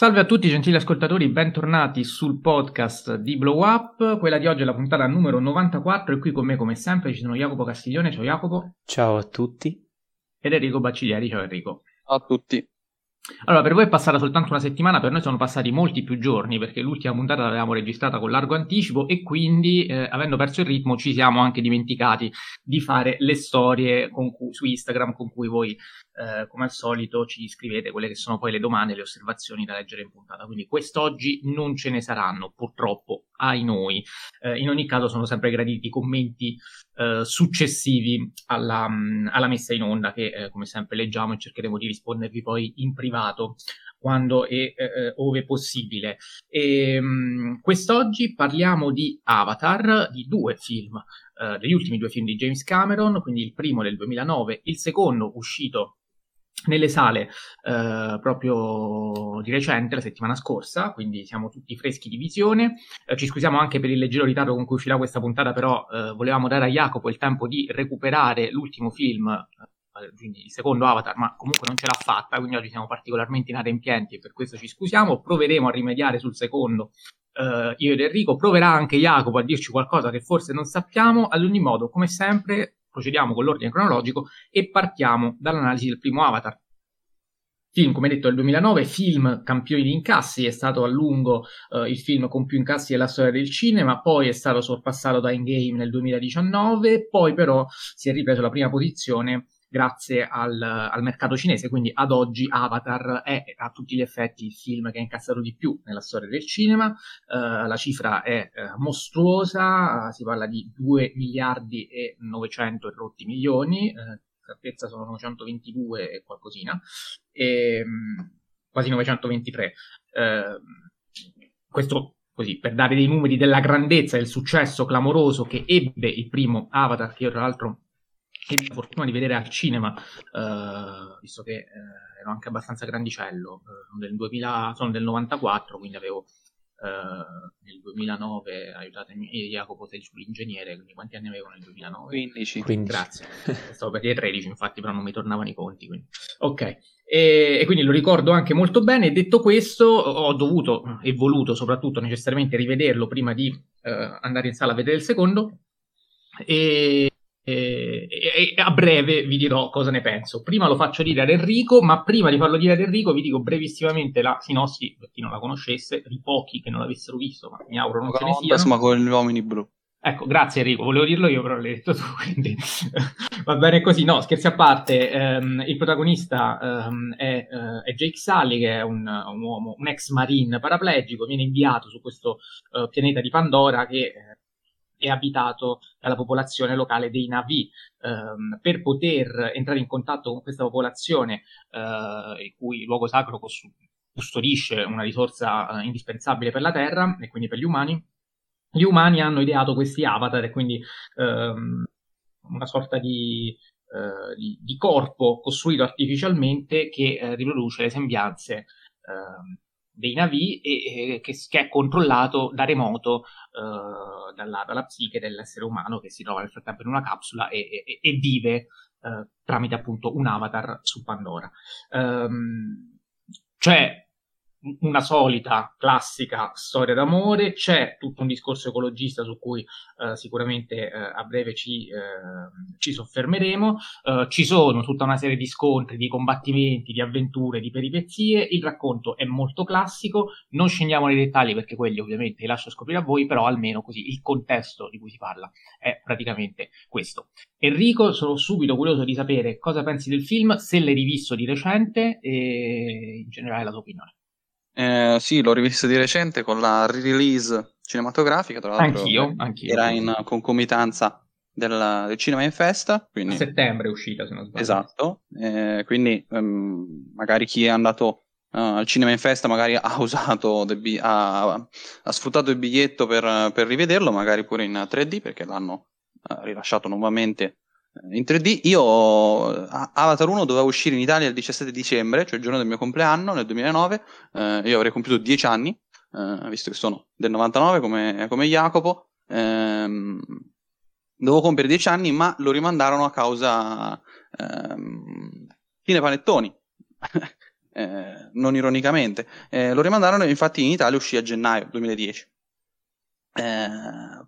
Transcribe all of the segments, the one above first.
Salve a tutti gentili ascoltatori, bentornati sul podcast di Blow Up. Quella di oggi è la puntata numero 94 e qui con me come sempre ci sono Jacopo Castiglione, ciao Jacopo. Ciao a tutti. Ed Enrico Bacciglieri, ciao Enrico. Ciao a tutti. Allora, per voi è passata soltanto una settimana, per noi sono passati molti più giorni perché l'ultima puntata l'avevamo registrata con largo anticipo e quindi, eh, avendo perso il ritmo, ci siamo anche dimenticati di fare le storie cui, su Instagram con cui voi, eh, come al solito, ci scrivete quelle che sono poi le domande e le osservazioni da leggere in puntata. Quindi quest'oggi non ce ne saranno, purtroppo, ai noi. Eh, in ogni caso sono sempre graditi i commenti eh, successivi alla, alla, messa in onda che, eh, come sempre, leggiamo e cercheremo di rispondervi poi in privato privato quando e eh, eh, ove possibile. E, ehm, mh, quest'oggi parliamo di Avatar, di due film, eh, degli ultimi due film di James Cameron, quindi il primo del 2009, il secondo uscito nelle sale eh, proprio di recente, la settimana scorsa, quindi siamo tutti freschi di visione. Eh, ci scusiamo anche per il leggero ritardo con cui uscirà questa puntata, però eh, volevamo dare a Jacopo il tempo di recuperare l'ultimo film quindi il secondo Avatar, ma comunque non ce l'ha fatta, quindi oggi siamo particolarmente inadempienti e per questo ci scusiamo. Proveremo a rimediare sul secondo uh, io ed Enrico, proverà anche Jacopo a dirci qualcosa che forse non sappiamo. Ad ogni modo, come sempre, procediamo con l'ordine cronologico e partiamo dall'analisi del primo Avatar. Film, come detto, del 2009, film campioni di incassi, è stato a lungo uh, il film con più incassi della storia del cinema, poi è stato sorpassato da Endgame nel 2019, poi però si è ripreso la prima posizione grazie al, al, mercato cinese, quindi ad oggi Avatar è a tutti gli effetti il film che ha incassato di più nella storia del cinema, uh, la cifra è uh, mostruosa, uh, si parla di 2 miliardi e 900 e rotti milioni, certezza sono 922 e qualcosina, e, um, quasi 923. questo così per dare dei numeri della grandezza del successo clamoroso che ebbe il primo Avatar, che io tra l'altro ebbi la fortuna di vedere al cinema, uh, visto che uh, ero anche abbastanza grandicello, uh, del 2000, sono del 94, quindi avevo nel 2009, aiutatemi, Jacopo sei sull'ingegnere, quindi quanti anni avevo nel 2009? 15. 15. Grazie, stavo per dire 13 infatti, però non mi tornavano i conti. Quindi. Ok, e, e, quindi lo ricordo anche molto bene. Detto questo, ho dovuto e voluto soprattutto necessariamente rivederlo prima di andare in sala a vedere il secondo. E, e, e, a breve vi dirò cosa ne penso. Prima lo faccio dire ad Enrico, ma prima di farlo dire ad Enrico vi dico brevissimamente la sinossi per chi non la conoscesse, di pochi che non l'avessero visto, ma mi auguro non ce ne siano. Ma con gli uomini blu. Ecco, grazie Enrico, volevo dirlo io, però l'hai detto tu, quindi va bene così. No, scherzi a parte, ehm, il protagonista ehm, è, eh, è, Jake Sully, che è un, un, uomo, un ex marine paraplegico, viene inviato su questo uh, pianeta di Pandora che eh, è abitato dalla popolazione locale dei Navi. Um, per poter entrare in contatto con questa popolazione, uh, il cui luogo sacro custodisce una risorsa uh, indispensabile per la Terra e quindi per gli umani, gli umani hanno ideato questi avatar e quindi um, una sorta di, uh, di, di, corpo costruito artificialmente che riproduce le sembianze ehm, dei navi e, e che, che, è controllato da remoto uh, dalla, dalla, psiche dell'essere umano che si trova nel frattempo in una capsula e, e, e vive uh, tramite appunto un avatar su Pandora. Um, cioè una solita classica storia d'amore, c'è tutto un discorso ecologista su cui eh, sicuramente eh, a breve ci, eh, ci soffermeremo, eh, ci sono tutta una serie di scontri, di combattimenti, di avventure, di peripezie, il racconto è molto classico, non scendiamo nei dettagli perché quelli ovviamente li lascio scoprire a voi, però almeno così il contesto di cui si parla è praticamente questo. Enrico, sono subito curioso di sapere cosa pensi del film, se l'hai rivisto di recente e in generale la tua opinione. Eh, sì, l'ho rivisto di recente con la release cinematografica, tra l'altro anch'io, anch'io. era in concomitanza del, del Cinema in Festa. Quindi... A settembre è uscita, se non sbaglio. Esatto, eh, quindi um, magari chi è andato uh, al Cinema in Festa magari ha usato, bi- ha, ha, sfruttato il biglietto per, per, rivederlo, magari pure in 3D perché l'hanno uh, rilasciato nuovamente in 3D. Io Avatar 1 doveva uscire in Italia il 17 dicembre, cioè il giorno del mio compleanno nel 2009. Eh, io avrei compiuto 10 anni, eh, visto che sono del 99 come, come Jacopo. Eh, dovevo compiere 10 anni, ma lo rimandarono a causa ehm, Cine Panettoni. eh, non ironicamente. Eh, lo rimandarono infatti in Italia uscì a gennaio 2010. Eh,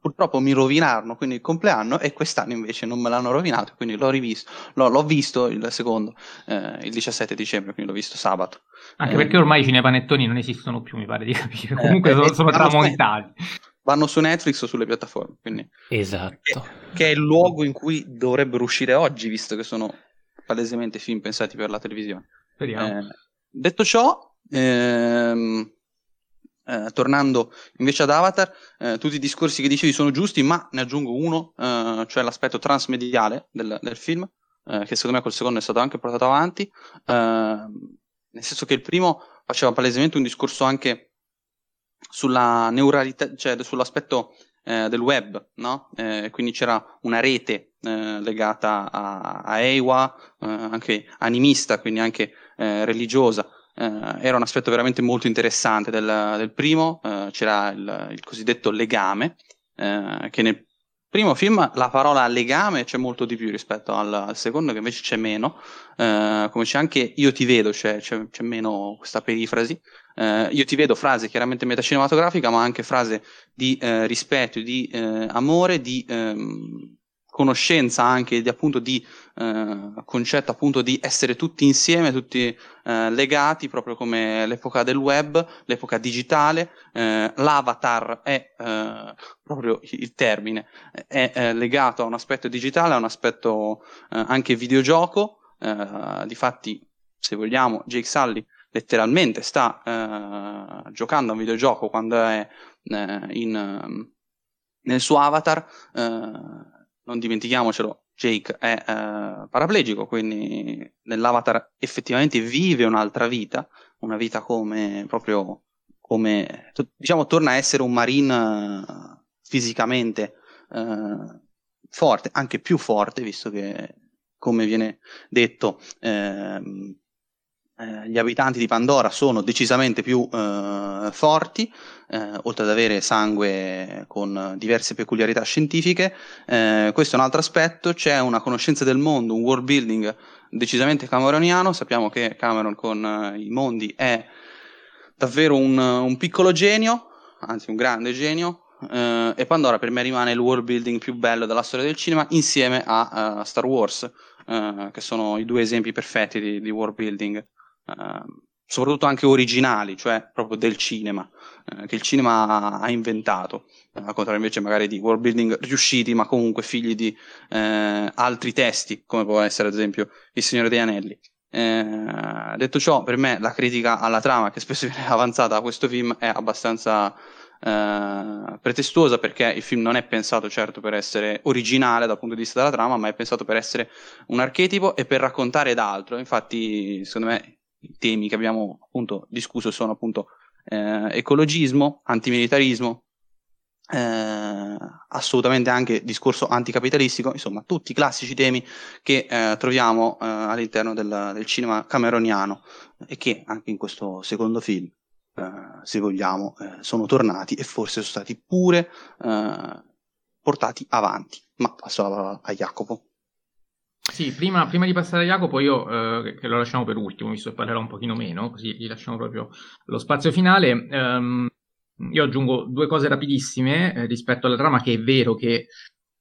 purtroppo mi rovinarono quindi il compleanno e quest'anno invece non me l'hanno rovinato quindi l'ho rivisto l'ho, l'ho visto il secondo eh, il 17 dicembre quindi l'ho visto sabato. Anche eh, perché ormai i cinepanettoni non esistono più mi pare di capire. Comunque sono, sono tramontati vanno su Netflix o sulle piattaforme quindi. Esatto. Che, che, è il luogo in cui dovrebbero uscire oggi visto che sono palesemente film pensati per la televisione. Speriamo. detto ciò ehm, eh, tornando invece ad Avatar, eh, tutti i discorsi che dicevi sono giusti, ma ne aggiungo uno, eh, cioè l'aspetto transmediale del, del film, eh, che secondo me col secondo è stato anche portato avanti, eh, nel senso che il primo faceva palesemente un discorso anche sulla neuralità, cioè sull'aspetto eh, del web, no? quindi c'era una rete legata a, a Eiwa, anche animista, quindi anche religiosa, eh, era un aspetto veramente molto interessante del, del primo, eh, c'era il, il, cosiddetto legame, eh, che nel primo film la parola legame c'è molto di più rispetto al, al secondo, che invece c'è meno, eh, come c'è anche io ti vedo, c'è, c'è, c'è meno questa perifrasi. Uh, io ti vedo frase chiaramente metacinematografica, ma anche frase di uh, rispetto, di amore, di um, conoscenza anche di, appunto di eh, concetto appunto di essere tutti insieme, tutti eh, legati, proprio come l'epoca del web, l'epoca digitale, eh, l'avatar è eh, proprio il termine, è, legato a un aspetto digitale, a un aspetto eh, anche videogioco, eh, difatti se vogliamo Jake Sully letteralmente sta giocando a un videogioco quando è in, nel suo avatar non dimentichiamocelo, Jake è eh, paraplegico, quindi nell'avatar effettivamente vive un'altra vita, una vita come proprio come diciamo torna a essere un marine uh, fisicamente uh, forte, anche più forte, visto che come viene detto ehm, eh, gli abitanti di Pandora sono decisamente più eh, forti, eh, oltre ad avere sangue con diverse peculiarità scientifiche. Eh, questo è un altro aspetto, c'è una conoscenza del mondo, un world building decisamente cameroniano, sappiamo che Cameron con eh, i mondi è davvero un, un, piccolo genio, anzi un grande genio, Uh, e Pandora per me rimane il world building più bello della storia del cinema insieme a uh, Star Wars, uh, che sono i due esempi perfetti di, di world building. Ehm, soprattutto anche originali, cioè proprio del cinema, uh, che il cinema ha inventato, uh, al contrario invece magari di world building riusciti, ma comunque figli di uh, altri testi, come può essere ad esempio Il Signore degli Anelli. detto ciò, per me la critica alla trama che spesso viene avanzata da questo film è abbastanza pretestuosa perché il film non è pensato certo per essere originale dal punto di vista della trama, ma è pensato per essere un archetipo e per raccontare d'altro. Infatti, secondo me, i temi che abbiamo appunto discusso sono appunto eh, ecologismo, antimilitarismo, eh, assolutamente anche discorso anticapitalistico, insomma tutti i classici temi che eh, troviamo eh, all'interno del, del, cinema cameroniano e che anche in questo secondo film, eh, se vogliamo, eh, sono tornati e forse sono stati pure portati avanti. Ma passo a, a Jacopo. Sì, prima, prima, di passare a Jacopo, io eh, che lo lasciamo per ultimo, visto che parlerò un pochino meno, così gli lasciamo proprio lo spazio finale. Um, io aggiungo due cose rapidissime eh, rispetto alla trama, che è vero che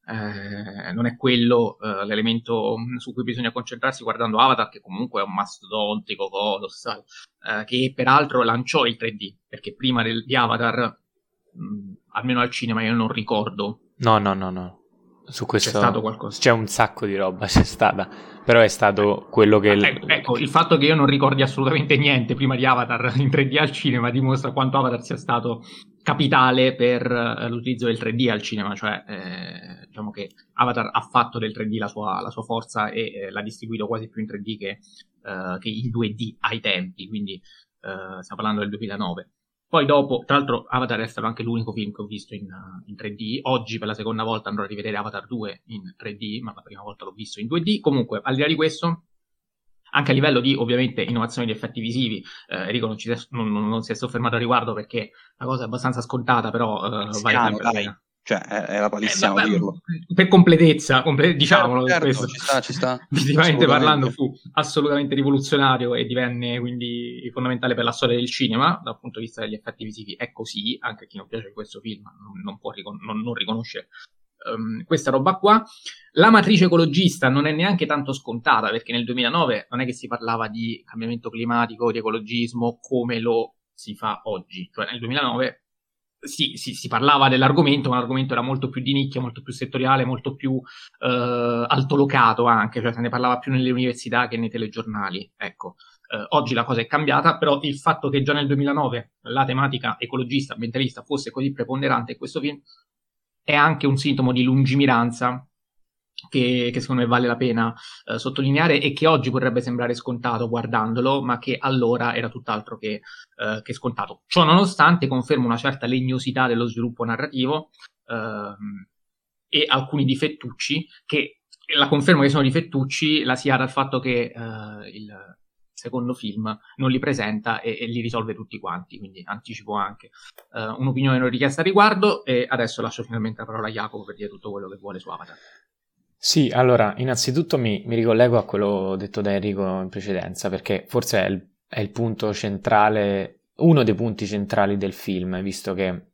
eh, non è quello eh, l'elemento su cui bisogna concentrarsi guardando Avatar, che comunque è un mastodontico colossal, eh, che peraltro lanciò il 3D, perché prima del, di Avatar, mh, almeno al cinema, io non ricordo. No, no, no, no su questo c'è stato qualcosa. C'è un sacco di roba, c'è stata. Però è stato quello che. Ecco, ecco, il fatto che io non ricordi assolutamente niente prima di Avatar in 3D al cinema dimostra quanto Avatar sia stato capitale per uh, l'utilizzo del 3D al cinema. Cioè, eh, diciamo che Avatar ha fatto del 3D la sua, la sua forza e eh, l'ha distribuito quasi più in 3D che, uh, che in 2D ai tempi. Quindi uh, stiamo parlando del 2009. Poi dopo, tra l'altro, Avatar è stato anche l'unico film che ho visto in, in, 3D. Oggi per la seconda volta andrò a rivedere Avatar 2 in 3D, ma la prima volta l'ho visto in 2D. Comunque, al di là di questo, anche a livello di ovviamente innovazione di effetti visivi, eh, Enrico non, si è, non, non, si è soffermato a riguardo perché la cosa è abbastanza scontata, però eh, vale sempre la pena. Cioè, la palissimo eh, dirlo. Per completezza, comple- diciamolo. Certo, certo, ci sta, ci sta. Visivamente parlando fu assolutamente rivoluzionario e divenne quindi fondamentale per la storia del cinema, dal punto di vista degli effetti visivi è così, anche chi non piace questo film non, non, può ricon- non, non riconosce um, questa roba qua. La matrice ecologista non è neanche tanto scontata, perché nel 2009 non è che si parlava di cambiamento climatico, di ecologismo come lo si fa oggi. Cioè nel 2009 sì, sì, si parlava dell'argomento, ma l'argomento era molto più di nicchia, molto più settoriale, molto più eh, altolocato anche, cioè se ne parlava più nelle università che nei telegiornali. Ecco, eh, oggi la cosa è cambiata, però il fatto che già nel 2009 la tematica ecologista, ambientalista fosse così preponderante in questo film è anche un sintomo di lungimiranza che, che, secondo me vale la pena eh, sottolineare e che oggi potrebbe sembrare scontato guardandolo, ma che allora era tutt'altro che, eh, che scontato. Ciò nonostante conferma una certa legnosità dello sviluppo narrativo ehm, e alcuni difettucci che la conferma che sono difettucci la si ha dal fatto che eh, il secondo film non li presenta e, e, li risolve tutti quanti, quindi anticipo anche uh, un'opinione non richiesta a riguardo e adesso lascio finalmente la parola a Jacopo per dire tutto quello che vuole su Avatar. Sì, allora, innanzitutto mi, mi, ricollego a quello detto da Enrico in precedenza, perché forse è il, è il, punto centrale, uno dei punti centrali del film, visto che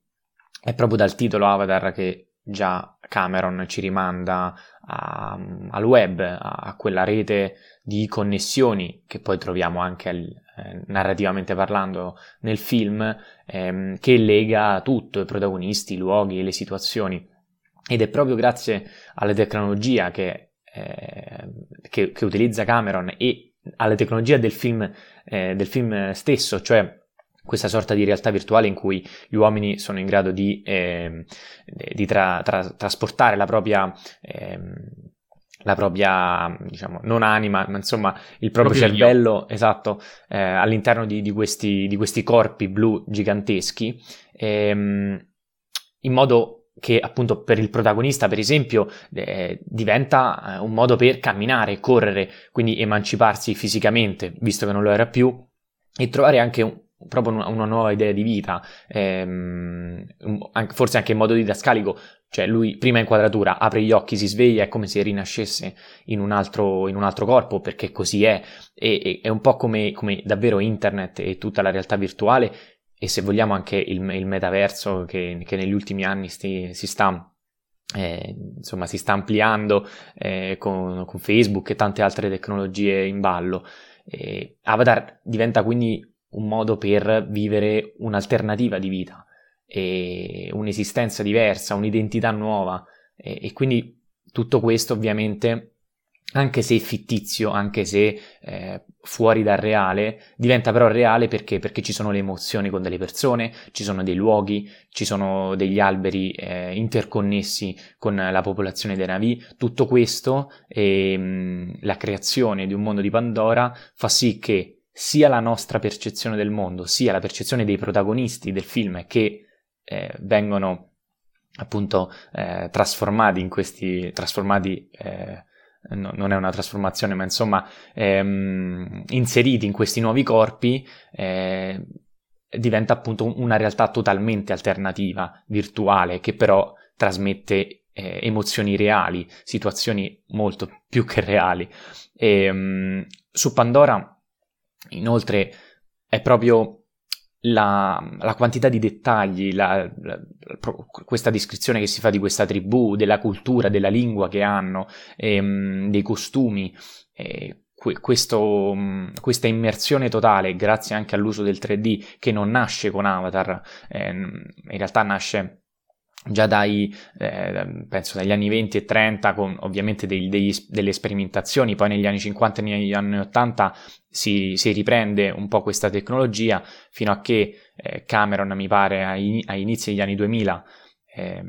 è proprio dal titolo Avatar che già Cameron ci rimanda a, al web, a, a, quella rete di connessioni che poi troviamo anche al, eh, narrativamente parlando nel film, ehm, che lega tutto, i protagonisti, i luoghi, le situazioni ed è proprio grazie alla tecnologia che, eh, che, che utilizza Cameron e alla tecnologia del film, eh, del film stesso, cioè questa sorta di realtà virtuale in cui gli uomini sono in grado di, eh, di tra, tra, trasportare la propria, eh, la propria, diciamo, non anima, ma insomma il proprio, proprio cervello, io. esatto, eh, all'interno di, di, questi, di, questi, corpi blu giganteschi, ehm, in modo che appunto per il protagonista, per esempio, eh, diventa eh, un modo per camminare, correre, quindi emanciparsi fisicamente, visto che non lo era più, e trovare anche un, proprio una, una, nuova idea di vita, ehm, forse anche in modo didascalico, cioè lui prima inquadratura apre gli occhi, si sveglia, è come se rinascesse in un altro, in un altro corpo, perché così è, e, e, è un po' come, come davvero internet e tutta la realtà virtuale e se vogliamo anche il, il metaverso che, che, negli ultimi anni sti, si sta eh, insomma si sta ampliando eh, con, con, Facebook e tante altre tecnologie in ballo. Eh, Avatar diventa quindi un modo per vivere un'alternativa di vita, un'esistenza diversa, un'identità nuova e quindi tutto questo ovviamente anche se fittizio, anche se eh, fuori dal reale, diventa però reale perché? perché ci sono le emozioni con delle persone, ci sono dei luoghi, ci sono degli alberi eh, interconnessi con la popolazione dei navi. Tutto questo e ehm, la creazione di un mondo di Pandora fa sì che sia la nostra percezione del mondo, sia la percezione dei protagonisti del film che eh, vengono appunto eh, trasformati in questi trasformati eh, no, non è una trasformazione, ma insomma ehm, inseriti in questi nuovi corpi, eh, diventa appunto una realtà totalmente alternativa, virtuale, che però trasmette eh, emozioni reali, situazioni molto più che reali. E, ehm, su Pandora, inoltre, è proprio la, la, quantità di dettagli, la, la, questa descrizione che si fa di questa tribù, della cultura, della lingua che hanno, ehm, dei costumi, eh, questo, questa immersione totale, grazie anche all'uso del 3D, che non nasce con Avatar, eh, in realtà nasce già dai, eh, penso dagli anni 20 e 30 con ovviamente dei, degli, delle sperimentazioni, poi negli anni 50 e negli anni 80 si, si riprende un po' questa tecnologia fino a che eh, Cameron mi pare ai, inizi degli anni 2000 eh,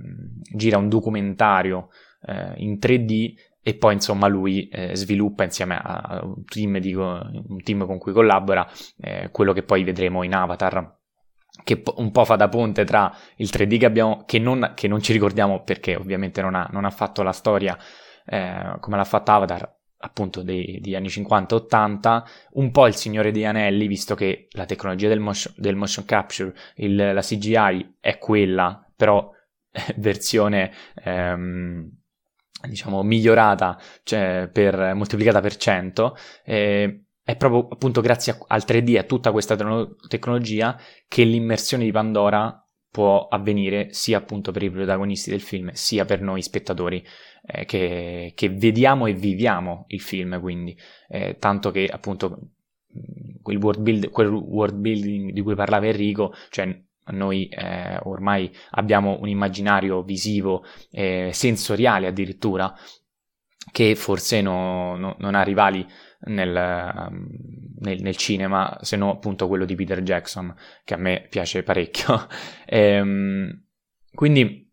gira un documentario eh, in 3D e poi insomma lui eh, sviluppa insieme a un team, dico, un team con cui collabora eh, quello che poi vedremo in Avatar che un po' fa da ponte tra il 3D che abbiamo, che non, che non ci ricordiamo perché ovviamente non ha, non ha fatto la storia eh, come l'ha fatta Avatar, appunto degli anni 50-80, un po' il Signore degli Anelli, visto che la tecnologia del motion, del motion capture, il, la CGI è quella, però versione ehm, diciamo migliorata, cioè per, moltiplicata per 100. Eh, è proprio appunto grazie al 3D e a tutta questa te- tecnologia che l'immersione di Pandora può avvenire sia appunto per i protagonisti del film sia per noi spettatori eh, che, che, vediamo e viviamo il film quindi eh, tanto che appunto quel world, build, quel world building di cui parlava Enrico cioè noi eh, ormai abbiamo un immaginario visivo eh, sensoriale addirittura che forse no, no, non ha rivali nel, nel, nel, cinema, se no appunto quello di Peter Jackson, che a me piace parecchio. e, ehm, quindi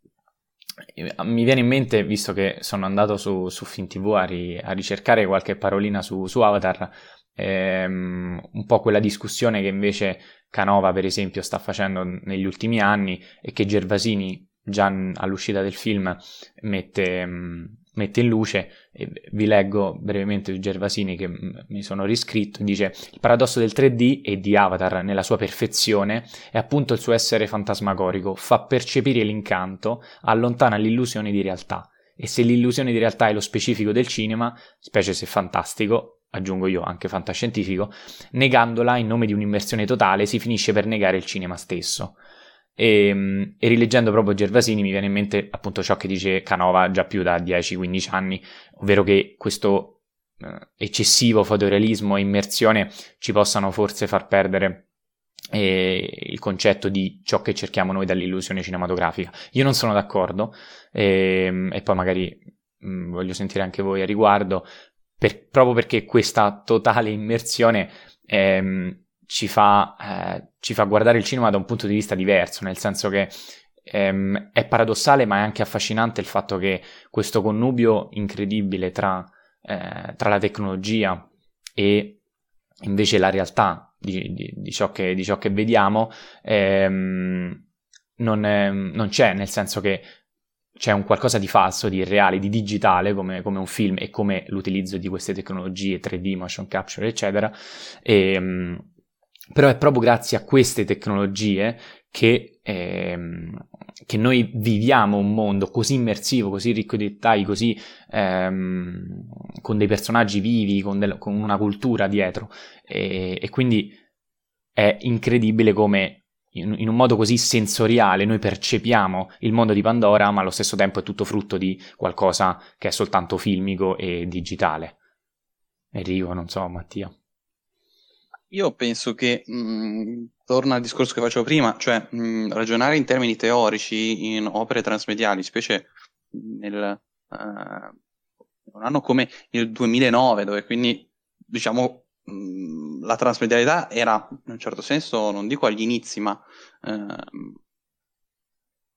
mi viene in mente, visto che sono andato su, su FinTV a, ri, a ricercare qualche parolina su, su Avatar, ehm, un po' quella discussione che invece Canova, per esempio, sta facendo negli ultimi anni e che Gervasini già all'uscita del film mette, mette in luce, vi leggo brevemente Gervasini che mi sono riscritto, dice il paradosso del 3D e di Avatar nella sua perfezione è appunto il suo essere fantasmagorico, fa percepire l'incanto, allontana l'illusione di realtà. E se l'illusione di realtà è lo specifico del cinema, specie se fantastico, aggiungo io anche fantascientifico, negandola in nome di un'immersione totale si finisce per negare il cinema stesso. E, ehm, e, rileggendo proprio Gervasini mi viene in mente appunto ciò che dice Canova già più da 10-15 anni, ovvero che questo eh, eccessivo fotorealismo e immersione ci possano forse far perdere eh, il concetto di ciò che cerchiamo noi dall'illusione cinematografica. Io non sono d'accordo ehm, e poi magari mh, mm, voglio sentire anche voi a riguardo, per, proprio perché questa totale immersione ehm, ci fa, eh, ci fa guardare il cinema da un punto di vista diverso, nel senso che ehm, è paradossale ma è anche affascinante il fatto che questo connubio incredibile tra, eh, tra la tecnologia e invece la realtà di, di, di, ciò, che, di ciò, che, vediamo ehm, non, è, non, c'è, nel senso che c'è un qualcosa di falso, di irreale, di digitale come, come, un film e come l'utilizzo di queste tecnologie 3D, motion capture, eccetera. E, ehm, però è proprio grazie a queste tecnologie che, ehm, che, noi viviamo un mondo così immersivo, così ricco di dettagli, così ehm, con dei personaggi vivi, con, del, con una cultura dietro. E, e, quindi è incredibile come in, in, un modo così sensoriale noi percepiamo il mondo di Pandora, ma allo stesso tempo è tutto frutto di qualcosa che è soltanto filmico e digitale. Enrico, non so, Mattia. Io penso che, mh, mm, torna al discorso che facevo prima, cioè mh, mm, ragionare in termini teorici in opere transmediali, specie nel, uh, un anno come il 2009, dove quindi, diciamo, mh, mm, la transmedialità era, in un certo senso, non dico agli inizi, ma uh,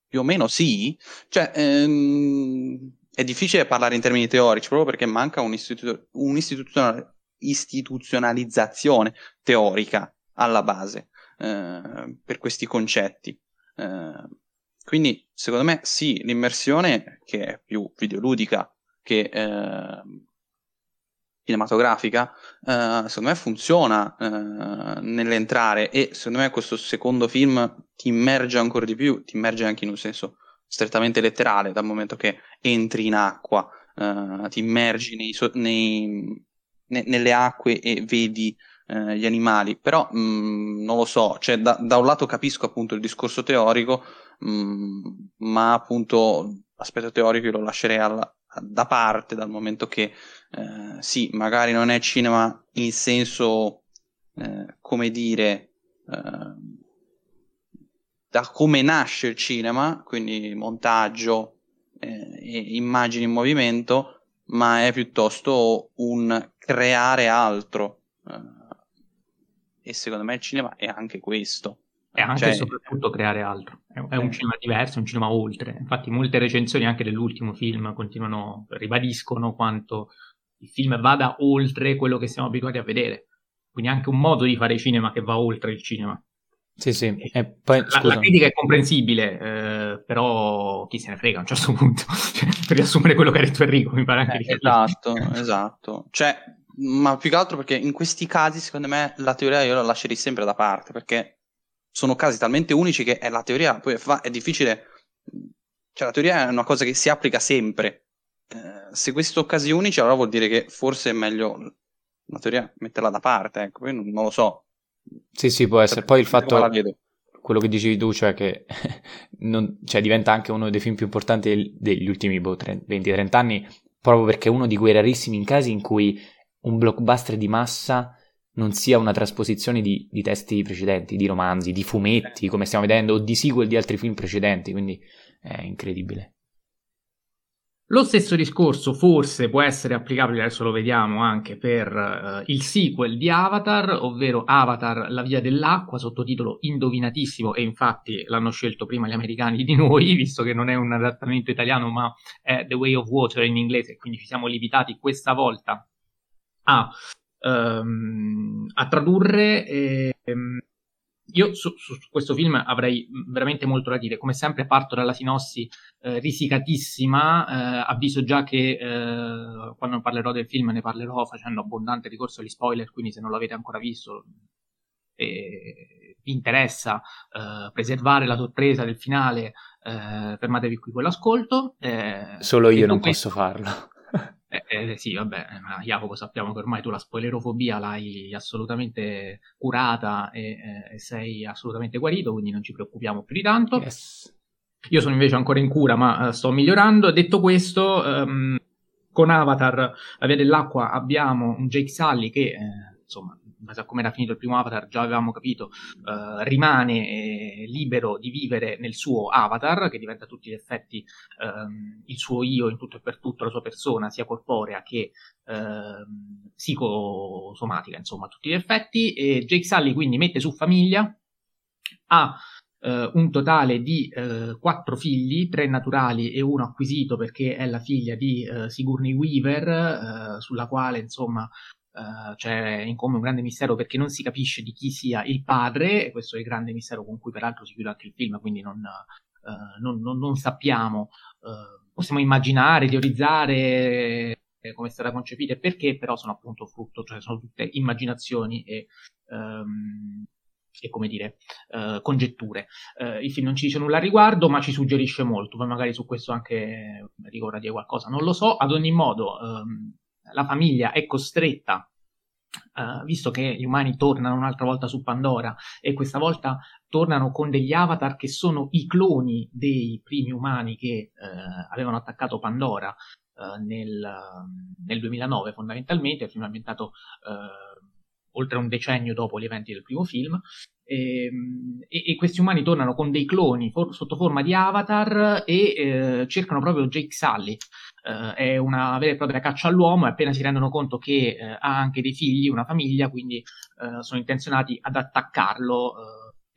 più o meno sì, cioè... Ehm, è difficile parlare in termini teorici proprio perché manca un, istitu- un istituzionale istituzionalizzazione teorica alla base eh, per questi concetti. Eh, quindi, secondo me, sì, l'immersione, che è più videoludica che eh, cinematografica, eh, secondo me funziona eh, nell'entrare e secondo me questo secondo film ti immerge ancora di più, ti immerge anche in un senso strettamente letterale, dal momento che entri in acqua, eh, ti immergi nei, nei, ne- nelle acque e vedi eh, gli animali, però mh, mm, non lo so, cioè, da, da, un lato capisco appunto il discorso teorico, mh, mm, ma appunto l'aspetto teorico io lo lascerei alla, da parte dal momento che eh, sì, magari non è cinema in senso, eh, come dire, eh, da come nasce il cinema, quindi montaggio eh, e immagini in movimento, ma è piuttosto un creare altro. Uh, e secondo me il cinema è anche questo. E anche cioè, e soprattutto creare altro. È, è un cinema diverso, un cinema oltre. Infatti molte recensioni anche dell'ultimo film continuano, ribadiscono quanto il film vada oltre quello che siamo abituati a vedere. Quindi anche un modo di fare cinema che va oltre il cinema. Sì, sì. E poi, la, la, critica è comprensibile, eh, però chi se ne frega a un certo punto. Cioè, per riassumere quello che ha detto Enrico, mi pare anche eh, Esatto, esatto. Cioè, ma più che altro perché in questi casi, secondo me, la teoria io la lascerei sempre da parte, perché sono casi talmente unici che è la teoria poi fa, è difficile cioè la teoria è una cosa che si applica sempre. Eh, se questi casi unici, allora vuol dire che forse è meglio la teoria metterla da parte, ecco, poi non, non lo so. Sì, sì, può essere. Poi il fatto, quello che dicevi tu, cioè che non, cioè diventa anche uno dei film più importanti degli ultimi boh, 20-30 anni, proprio perché è uno di quei rarissimi casi in cui un blockbuster di massa non sia una trasposizione di, di, testi precedenti, di romanzi, di fumetti, come stiamo vedendo, o di sequel di altri film precedenti, quindi è incredibile. Lo stesso discorso forse può essere applicabile, adesso lo vediamo anche per uh, il sequel di Avatar, ovvero Avatar La via dell'acqua, sottotitolo indovinatissimo e infatti l'hanno scelto prima gli americani di noi, visto che non è un adattamento italiano ma è The Way of Water in inglese, quindi ci siamo limitati questa volta a, um, a tradurre. E, um, io su, su, questo film avrei veramente molto da dire. Come sempre parto dalla sinossi eh, risicatissima. Eh, avviso già che eh, quando parlerò del film ne parlerò facendo abbondante ricorso agli spoiler, quindi se non l'avete ancora visto e vi interessa eh, preservare la sorpresa del finale, eh, fermatevi qui con l'ascolto. Eh, Solo io non questo... posso farlo. Eh, eh, sì, vabbè, ma Jacopo sappiamo che ormai tu la spoilerofobia l'hai assolutamente curata e, eh, sei assolutamente guarito, quindi non ci preoccupiamo più di tanto. Yes. Io sono invece ancora in cura, ma uh, sto migliorando. Detto questo, um, con Avatar, la via dell'acqua, abbiamo un Jake Sully che, eh, insomma, in base a come era finito il primo avatar, già avevamo capito, eh, rimane eh, libero di vivere nel suo avatar, che diventa a tutti gli effetti ehm, il suo io in tutto e per tutto, la sua persona, sia corporea che ehm, psicosomatica, insomma, a tutti gli effetti. E Jake Sully quindi mette su famiglia, ha Uh, un totale di uh, quattro figli, tre naturali e uno acquisito perché è la figlia di uh, Sigourney Weaver, sulla quale insomma Uh, c'è in come un grande mistero perché non si capisce di chi sia il padre, e questo è il grande mistero con cui peraltro si chiude anche il film, quindi non, uh, non, non, non sappiamo, uh, possiamo immaginare, teorizzare come è stata concepita e perché, però sono appunto frutto, cioè sono tutte immaginazioni e, um, e come dire, congetture. il film non ci dice nulla a riguardo, ma ci suggerisce molto, poi magari su questo anche ricorda dire qualcosa, non lo so, ad ogni modo... Um, la famiglia è costretta, uh, visto che gli umani tornano un'altra volta su Pandora e questa volta tornano con degli avatar che sono i cloni dei primi umani che uh, avevano attaccato Pandora uh, nel, nel, 2009 fondamentalmente, il film è ambientato oltre un decennio dopo gli eventi del primo film, ehm, e, e, questi umani tornano con dei cloni for- sotto forma di avatar e eh, cercano proprio Jake Sully, Uh, è una vera e propria caccia all'uomo e appena si rendono conto che uh, ha anche dei figli, una famiglia, quindi uh, sono intenzionati ad attaccarlo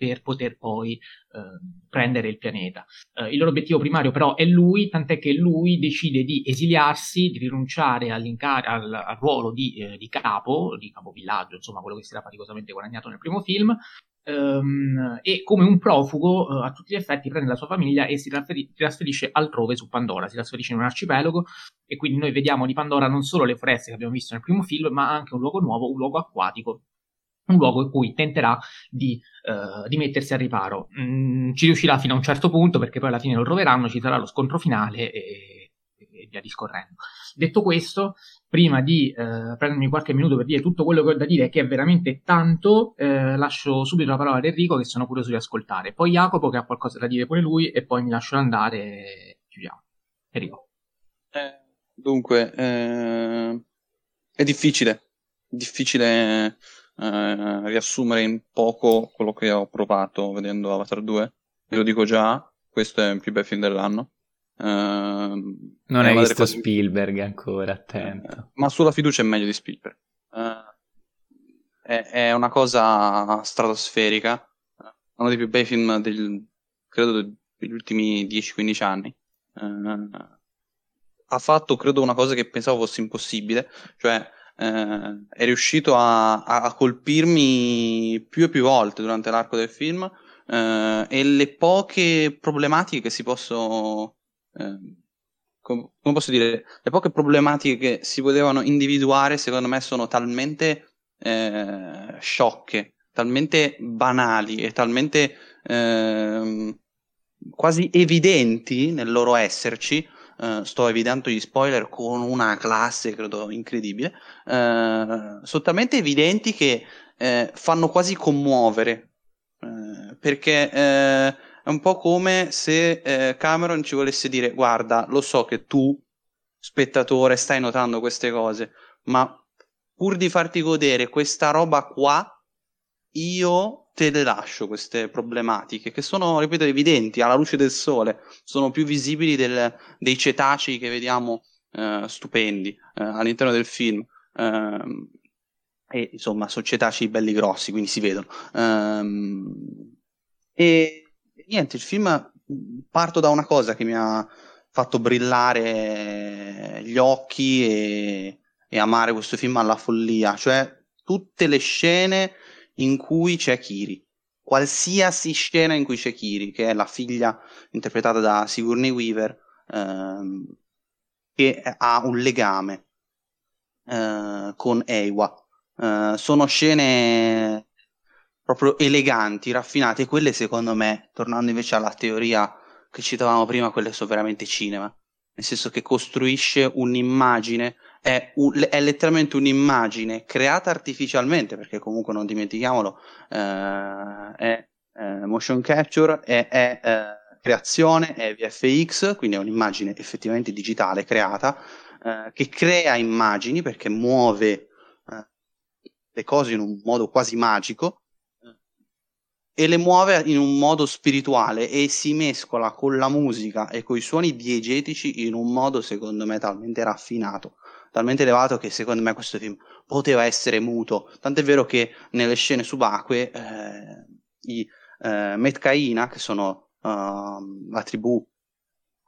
per poter poi prendere il pianeta. il loro obiettivo primario però è lui, tant'è che lui decide di esiliarsi, di rinunciare al, al, ruolo di, di capo, di capovillaggio, insomma quello che si era faticosamente guadagnato nel primo film, Um, e come un profugo uh, a tutti gli effetti prende la sua famiglia e si trasferi- trasferisce altrove su Pandora, si trasferisce in un arcipelago e quindi noi vediamo di Pandora non solo le foreste che abbiamo visto nel primo film, ma anche un luogo nuovo, un luogo acquatico, un luogo in cui tenterà di, uh, di mettersi a riparo. Mm, ci riuscirà fino a un certo punto perché poi alla fine lo troveranno, ci sarà lo scontro finale e, e via discorrendo. Detto questo, prima di eh, prendermi qualche minuto per dire tutto quello che ho da dire, che è veramente tanto, eh, lascio subito la parola ad Enrico che sono curioso di ascoltare. Poi Jacopo che ha qualcosa da dire pure lui e poi mi lascio andare e chiudiamo. Enrico. Eh, dunque, eh, è difficile, difficile eh, riassumere in poco quello che ho provato vedendo Avatar 2. Ve lo dico già, questo è il più bel film dell'anno. Uh, non hai visto cose... Spielberg ancora, attento. Uh, ma sulla fiducia è meglio di Spielberg. Uh, è, è, una cosa stratosferica. Uno dei più bei film del, credo degli ultimi 10-15 anni. ha fatto, credo, una cosa che pensavo fosse impossibile, cioè è riuscito a, a, colpirmi più e più volte durante l'arco del film e le poche problematiche che si possono Com- come posso dire, le poche problematiche che si potevano individuare, secondo me, sono talmente eh, sciocche, talmente banali e talmente eh, quasi evidenti nel loro esserci, Uh, sto evitando gli spoiler con una classe, credo, incredibile, uh, sono talmente evidenti che uh, fanno quasi commuovere, perché è un po' come se Cameron ci volesse dire, guarda, lo so che tu, spettatore, stai notando queste cose, ma pur di farti godere questa roba qua, io te le lascio queste problematiche che sono, ripeto, evidenti alla luce del sole, sono più visibili del, dei cetacei che vediamo uh, stupendi uh, all'interno del film. Uh, e insomma, sono cetacei belli grossi, quindi si vedono. Um, e niente, il film parto da una cosa che mi ha fatto brillare gli occhi e e amare questo film alla follia, cioè tutte le scene in cui c'è Kiri, qualsiasi scena in cui c'è Kiri, che è la figlia interpretata da Sigourney Weaver, ehm, che ha un legame eh, con Ewa. Eh, sono scene proprio eleganti, raffinate, quelle secondo me, tornando invece alla teoria che citavamo prima, quelle sono veramente cinema, nel senso che costruisce un'immagine è, un, è, letteralmente un'immagine creata artificialmente, perché comunque non dimentichiamolo, eh, è eh, motion capture, è, è eh, creazione, è VFX, quindi è un'immagine effettivamente digitale creata, eh, che crea immagini perché muove eh, le cose in un modo quasi magico e le muove in un modo spirituale e si mescola con la musica e con i suoni diegetici in un modo secondo me talmente raffinato talmente elevato che secondo me questo film poteva essere muto. Tant'è vero che nelle scene subacquee eh, i eh, Metcaina, che sono uh, la tribù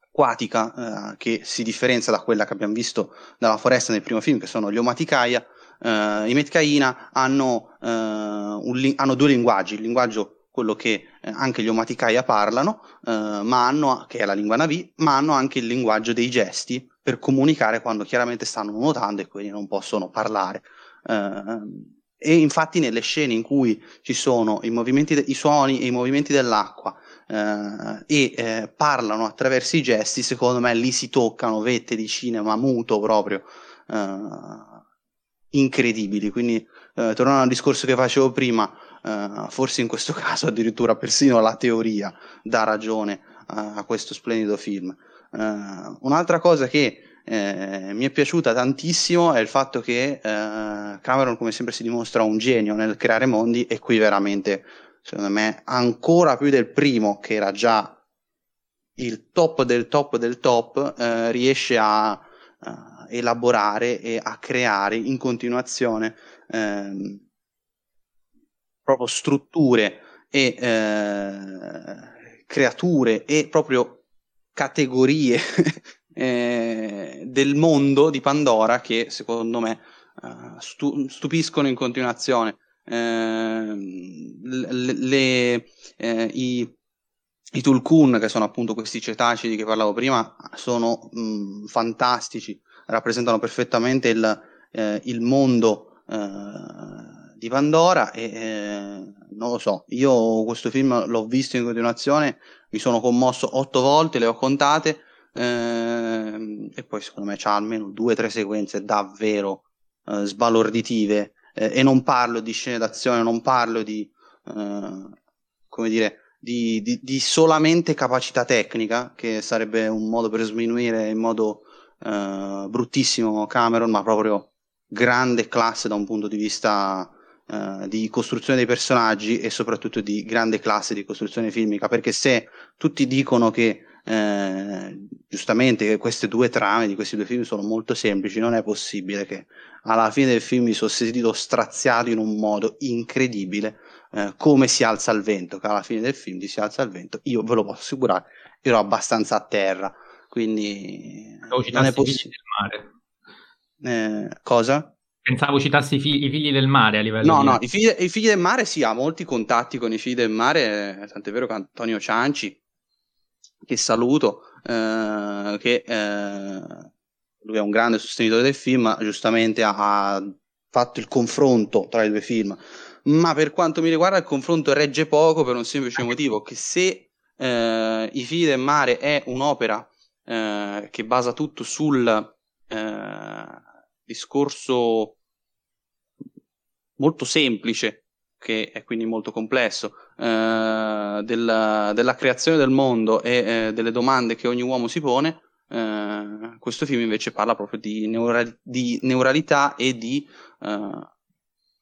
acquatica uh, che si differenzia da quella che abbiamo visto dalla foresta nel primo film, che sono gli Omaticaya, uh, i Metcaina hanno, li- hanno due linguaggi, il linguaggio quello che eh, anche gli Omaticaya parlano, eh, ma hanno, che è la lingua Navi, ma hanno anche il linguaggio dei gesti per comunicare quando chiaramente stanno nuotando e quindi non possono parlare. Uh, e infatti nelle scene in cui ci sono i, de- i suoni e i movimenti dell'acqua uh, e uh, parlano attraverso i gesti, secondo me lì si toccano vette di cinema muto proprio incredibili. Quindi, tornando al discorso che facevo prima, forse in questo caso addirittura persino la teoria dà ragione a questo splendido film. Uh, un'altra cosa che eh, mi è piaciuta tantissimo è il fatto che eh, Cameron, come sempre, si dimostra un genio nel creare mondi e qui veramente, secondo me, ancora più del primo, che era già il top del top del top, eh, riesce a, a, elaborare e a creare in continuazione ehm, proprio strutture e eh, creature e proprio categorie eh, del mondo di Pandora che secondo me uh, stu- stupiscono in continuazione. Eh, le, le, eh, i, i Tulkun, che sono appunto questi cetacei di cui parlavo prima, sono mh, fantastici, rappresentano perfettamente il, eh, il mondo eh, di Pandora e eh, non lo so, io questo film l'ho visto in continuazione mi sono commosso otto volte, le ho contate, ehm, e poi secondo me c'ha almeno due o tre sequenze davvero eh, sbalorditive, eh, e non parlo di scene d'azione, non parlo di, eh, come dire, di, di, di, solamente capacità tecnica, che sarebbe un modo per sminuire in modo eh, bruttissimo Cameron, ma proprio grande classe da un punto di vista uh, di costruzione dei personaggi e soprattutto di grande classe di costruzione filmica, perché se tutti dicono che eh, giustamente che queste due trame di questi due film sono molto semplici, non è possibile che alla fine del film mi sono sentito straziato in un modo incredibile eh, come si alza il vento, che alla fine del film si alza il vento, io ve lo posso assicurare, ero abbastanza a terra, quindi non è possibile. Eh, cosa? Pensavo citassi i, figli, i figli del mare a livello No, di... no, i figli, i figli, del mare sì, ha molti contatti con i figli del mare, tant'è vero che Antonio Cianci, che saluto, eh, che eh, lui è un grande sostenitore del film, giustamente ha, ha fatto il confronto tra i due film, ma per quanto mi riguarda il confronto regge poco per un semplice motivo, che se eh, I figli del mare è un'opera eh, che basa tutto sul eh, discorso molto semplice, che è quindi molto complesso, eh, della, della, creazione del mondo e eh, delle domande che ogni uomo si pone, eh, questo film invece parla proprio di, neura- di neuralità e di eh,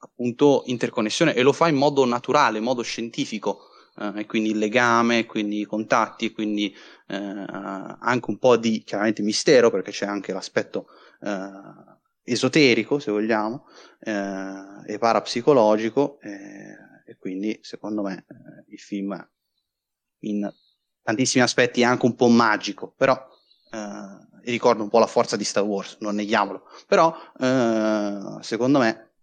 appunto interconnessione e lo fa in modo naturale, in modo scientifico. Uh, e quindi il legame, quindi i contatti, e quindi uh, anche un po' di chiaramente mistero, perché c'è anche l'aspetto uh, esoterico, se vogliamo, e parapsicologico, e quindi secondo me il film in tantissimi aspetti è anche un po' magico, però ricorda un po' la forza di Star Wars, non neghiamolo, però secondo me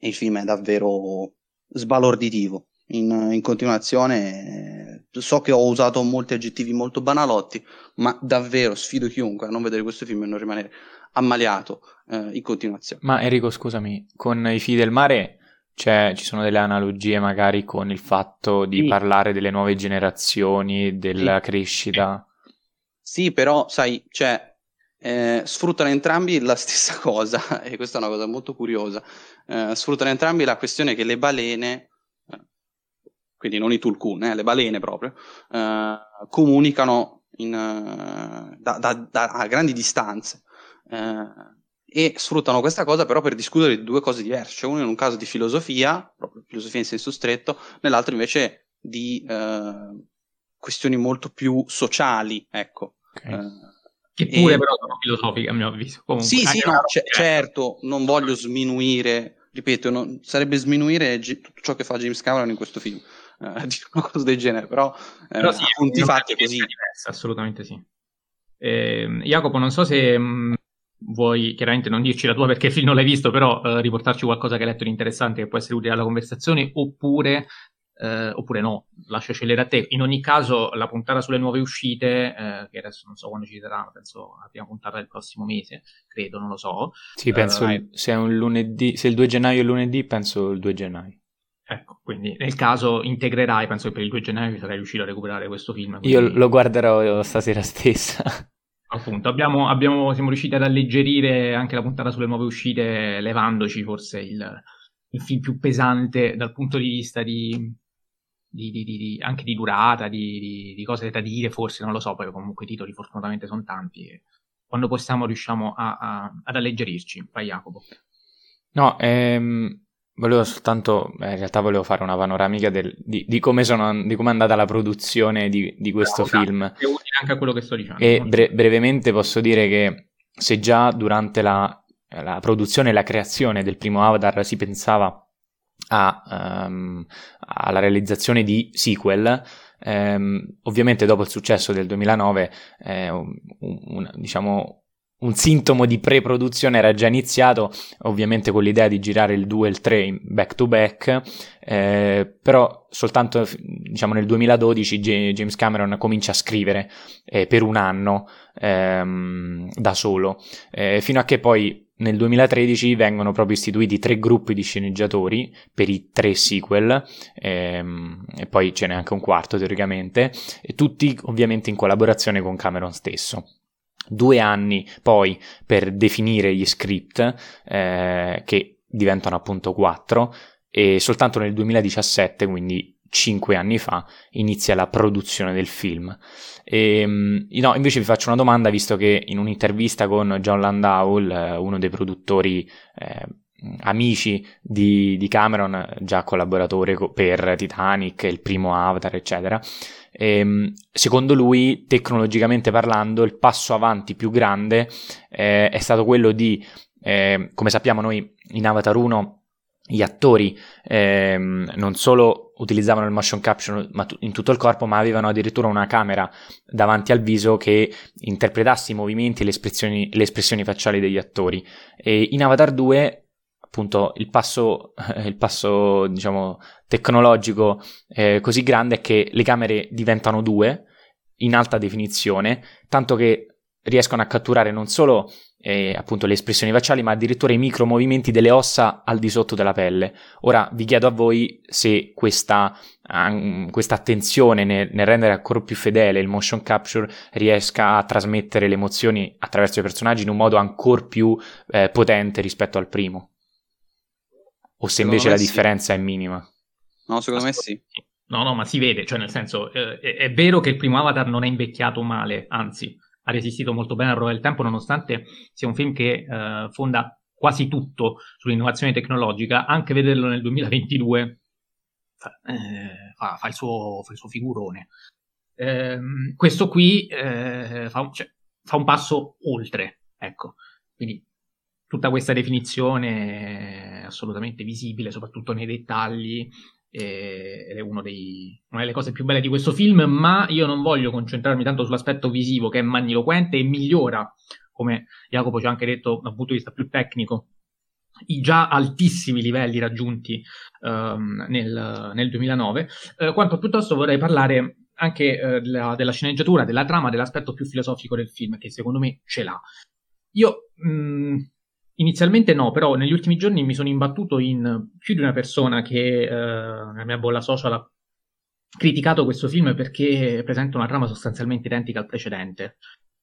il film è davvero sbalorditivo. In, in continuazione, so che ho usato molti aggettivi molto banalotti, ma davvero sfido chiunque a non vedere questo film e non rimanere ammaliato eh, in continuazione. Ma Enrico, scusami, con i figli del mare cioè, ci sono delle analogie magari con il fatto di sì. parlare delle nuove generazioni, della sì. crescita? Sì, però, sai, cioè, eh, sfruttano entrambi la stessa cosa, e questa è una cosa molto curiosa, eh, sfruttano entrambi la questione che le balene, eh, quindi non i tulkun, eh, le balene proprio, eh, comunicano in, eh, da, da, da, a grandi distanze e sfruttano questa cosa però per discutere di due cose diverse, cioè uno in un caso di filosofia, proprio filosofia in senso stretto, nell'altro invece di questioni molto più sociali, ecco. Okay. Che pure e... però sono filosofiche a mio avviso. Comunque, sì, sì, no, c- certo, non voglio sminuire, ripeto, non, sarebbe sminuire g- tutto ciò che fa James Cameron in questo film, uh, dire una cosa del genere, però, eh, però sì, appunti fatti è così. Diversa, assolutamente sì. Eh, Jacopo, non so se mh, mm, vuoi chiaramente non dirci la tua perché il film non l'hai visto, però eh, riportarci qualcosa che hai letto di interessante che può essere utile alla conversazione, oppure eh, oppure no, lascio scegliere a te. In ogni caso, la puntata sulle nuove uscite, eh, che adesso non so quando ci sarà, penso la prima puntata del prossimo mese, credo, non lo so. Sì, penso eh, se è un lunedì, se il 2 gennaio è lunedì, penso il 2 gennaio. Ecco, quindi nel caso integrerai, penso che per il 2 gennaio sarai riuscito a recuperare questo film. Quindi... Io lo guarderò stasera stessa. Appunto, abbiamo, abbiamo, siamo riusciti ad alleggerire anche la puntata sulle nuove uscite, levandoci forse il, il film più pesante dal punto di vista di, di, di, di, anche di durata, di, cose da dire, forse non lo so, poi comunque i titoli fortunatamente sono tanti. Quando possiamo riusciamo a, a, ad alleggerirci. Vai Jacopo. No, ehm, volevo soltanto, in realtà volevo fare una panoramica del, di, come sono, di come è andata la produzione di, questo Bravo, film. È utile anche a quello che sto dicendo. E bre- brevemente posso dire che se già durante la, la produzione e la creazione del primo Avatar si pensava a, um, alla realizzazione di sequel. Um, ovviamente dopo il successo del 2009, eh, un, un, diciamo, un sintomo di pre-produzione era già iniziato, ovviamente con l'idea di girare il 2 e il 3 back to back, eh, però soltanto diciamo, nel 2012 J- James Cameron comincia a scrivere eh, per un anno ehm, da solo, eh, fino a che poi nel 2013 vengono proprio istituiti tre gruppi di sceneggiatori per i tre sequel, ehm, e poi ce n'è anche un quarto teoricamente, e tutti ovviamente in collaborazione con Cameron stesso. Due anni poi per definire gli script, eh, che diventano appunto quattro, e soltanto nel 2017, quindi cinque anni fa, inizia la produzione del film. E, ehm, no, invece vi faccio una domanda, visto che in un'intervista con John Landau, uno dei produttori eh, amici di, di, Cameron, già collaboratore per Titanic, il primo Avatar, eccetera, ehm, secondo lui, tecnologicamente parlando, il passo avanti più grande eh, è stato quello di, eh, come sappiamo noi in Avatar 1, gli attori ehm, non solo utilizzavano il motion capture t- in tutto il corpo, ma avevano addirittura una camera davanti al viso che interpretasse i movimenti e le espressioni, le espressioni facciali degli attori. E in Avatar 2 appunto il passo, il passo diciamo, tecnologico eh, così grande è che le camere diventano due in alta definizione, tanto che riescono a catturare non solo eh, appunto le espressioni facciali, ma addirittura i micromovimenti delle ossa al di sotto della pelle. Ora vi chiedo a voi se questa, um, questa attenzione nel, nel, rendere ancora più fedele il motion capture riesca a trasmettere le emozioni attraverso i personaggi in un modo ancora più eh, potente rispetto al primo. O se invece la differenza è minima. No, secondo me sì. No, no, ma si vede, cioè nel senso, eh, è, è vero che il primo Avatar non è invecchiato male, anzi, ha resistito molto bene al prova del tempo, nonostante sia un film che eh, fonda quasi tutto sull'innovazione tecnologica, anche vederlo nel 2022 fa, eh, fa, fa, il, suo, fa il, suo, figurone. Eh, questo qui eh, fa, cioè, fa, un passo oltre, ecco. Quindi tutta questa definizione è assolutamente visibile, soprattutto nei dettagli, ed è dei, una delle cose più belle di questo film, ma io non voglio concentrarmi tanto sull'aspetto visivo che è magniloquente e migliora, come Jacopo ci ha anche detto dal punto di vista più tecnico, i già altissimi livelli raggiunti um, nel, nel, 2009, eh, quanto piuttosto vorrei parlare anche eh, della, della, sceneggiatura, della trama, dell'aspetto più filosofico del film, che secondo me ce l'ha. Io mh, mm, Inizialmente no, però negli ultimi giorni mi sono imbattuto in più di una persona che eh, nella mia bolla social ha criticato questo film perché presenta una trama sostanzialmente identica al precedente.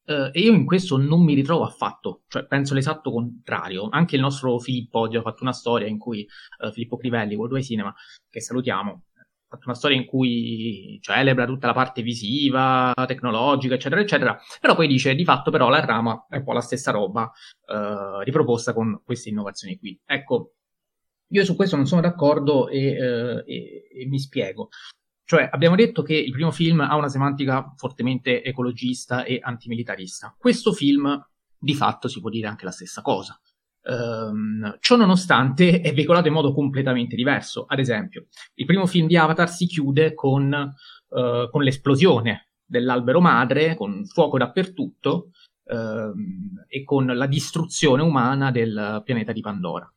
Uh, e io in questo non mi ritrovo affatto, cioè penso l'esatto contrario. Anche il nostro Filippo oggi ha fatto una storia in cui uh, Filippo Crivelli, Worldwide Cinema, che salutiamo, fatto una storia in cui celebra tutta la parte visiva, tecnologica, eccetera, eccetera, però poi dice di fatto però la trama è un po' la stessa roba eh, riproposta con queste innovazioni qui. Ecco, io su questo non sono d'accordo e, eh, e, e mi spiego. Cioè, abbiamo detto che il primo film ha una semantica fortemente ecologista e antimilitarista. Questo film, di fatto, si può dire anche la stessa cosa. Um, ciò nonostante è veicolato in modo completamente diverso. Ad esempio, il primo film di Avatar si chiude con, uh, con l'esplosione dell'albero madre, con fuoco dappertutto uh, e con la distruzione umana del pianeta di Pandora.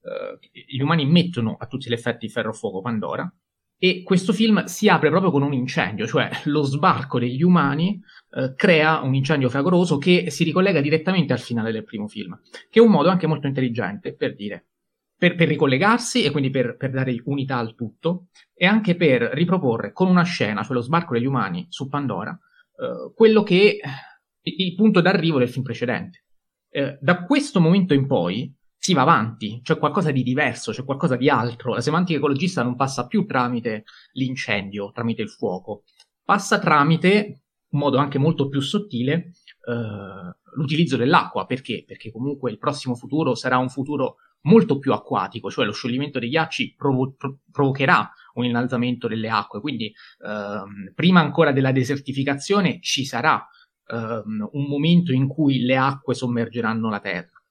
Uh, gli umani mettono a tutti gli effetti ferro-fuoco Pandora e questo film si apre proprio con un incendio, cioè lo sbarco degli umani eh, crea un incendio fragoroso che si ricollega direttamente al finale del primo film, che è un modo anche molto intelligente per dire, per, per ricollegarsi e quindi per, per, dare unità al tutto, e anche per riproporre con una scena, cioè lo sbarco degli umani su Pandora, eh, quello che è il punto d'arrivo del film precedente. Eh, da questo momento in poi si va avanti, c'è qualcosa di diverso, c'è qualcosa di altro. La semantica ecologista non passa più tramite l'incendio, tramite il fuoco, passa tramite un modo anche molto più sottile eh, l'utilizzo dell'acqua. Perché? Perché comunque il prossimo futuro sarà un futuro molto più acquatico, cioè lo scioglimento dei ghiacci provo- pro- provocherà un innalzamento delle acque, quindi ehm, prima ancora della desertificazione ci sarà ehm, un momento in cui le acque sommergeranno la terra.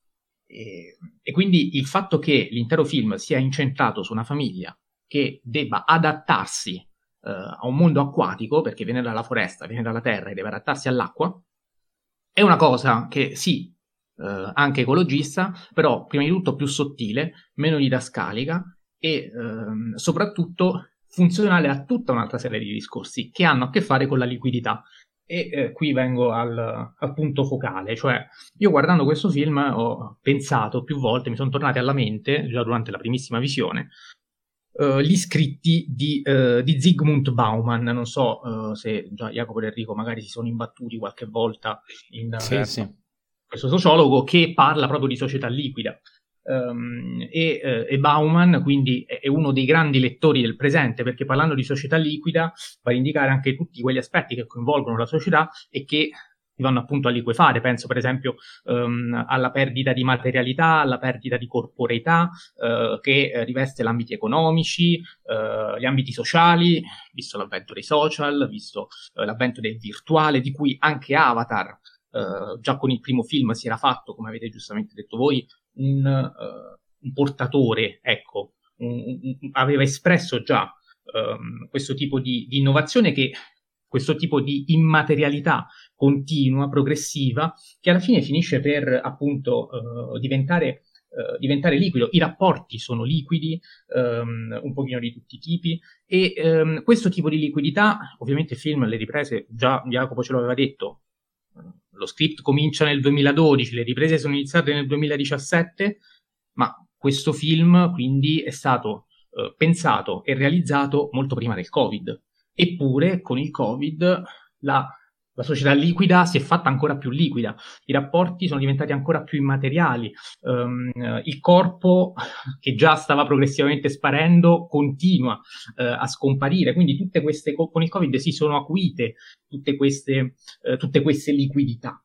E, e quindi il fatto che l'intero film sia incentrato su una famiglia che debba adattarsi uh, a un mondo acquatico, perché viene dalla foresta, viene dalla terra e deve adattarsi all'acqua, è una cosa che sì, uh, anche ecologista, però prima di tutto più sottile, meno didascalica e uh, soprattutto funzionale a tutta un'altra serie di discorsi che hanno a che fare con la liquidità. E eh, qui vengo al, al, punto focale, cioè io guardando questo film ho pensato più volte, mi sono tornati alla mente, già durante la primissima visione, uh, gli scritti di, uh, di, Zygmunt Bauman, non so uh, se già Jacopo e Enrico magari si sono imbattuti qualche volta in sì, sì. questo sociologo che parla proprio di società liquida. Um, e, e, Bauman quindi è uno dei grandi lettori del presente perché parlando di società liquida va a indicare anche tutti quegli aspetti che coinvolgono la società e che si vanno appunto a liquefare, penso per esempio um, alla perdita di materialità, alla perdita di corporeità uh, che uh, riveste gli ambiti economici, uh, gli ambiti sociali, visto l'avvento dei social, visto l'avvento del virtuale, di cui anche Avatar già con il primo film si era fatto, come avete giustamente detto voi, un, uh, un portatore, ecco, un, un, aveva espresso già um, questo tipo di, di innovazione che questo tipo di immaterialità continua, progressiva, che alla fine finisce per appunto uh, diventare, uh, diventare, liquido. I rapporti sono liquidi, um, un pochino di tutti i tipi, e um, questo tipo di liquidità, ovviamente il film, le riprese, già Jacopo ce l'aveva detto, lo script comincia nel 2012, le riprese sono iniziate nel 2017, ma questo film quindi è stato eh, pensato e realizzato molto prima del Covid. Eppure con il Covid la la società liquida si è fatta ancora più liquida, i rapporti sono diventati ancora più immateriali, um, il corpo che già stava progressivamente sparendo continua uh, a scomparire, quindi tutte queste, con il Covid si sono acuite tutte queste, uh, tutte queste liquidità.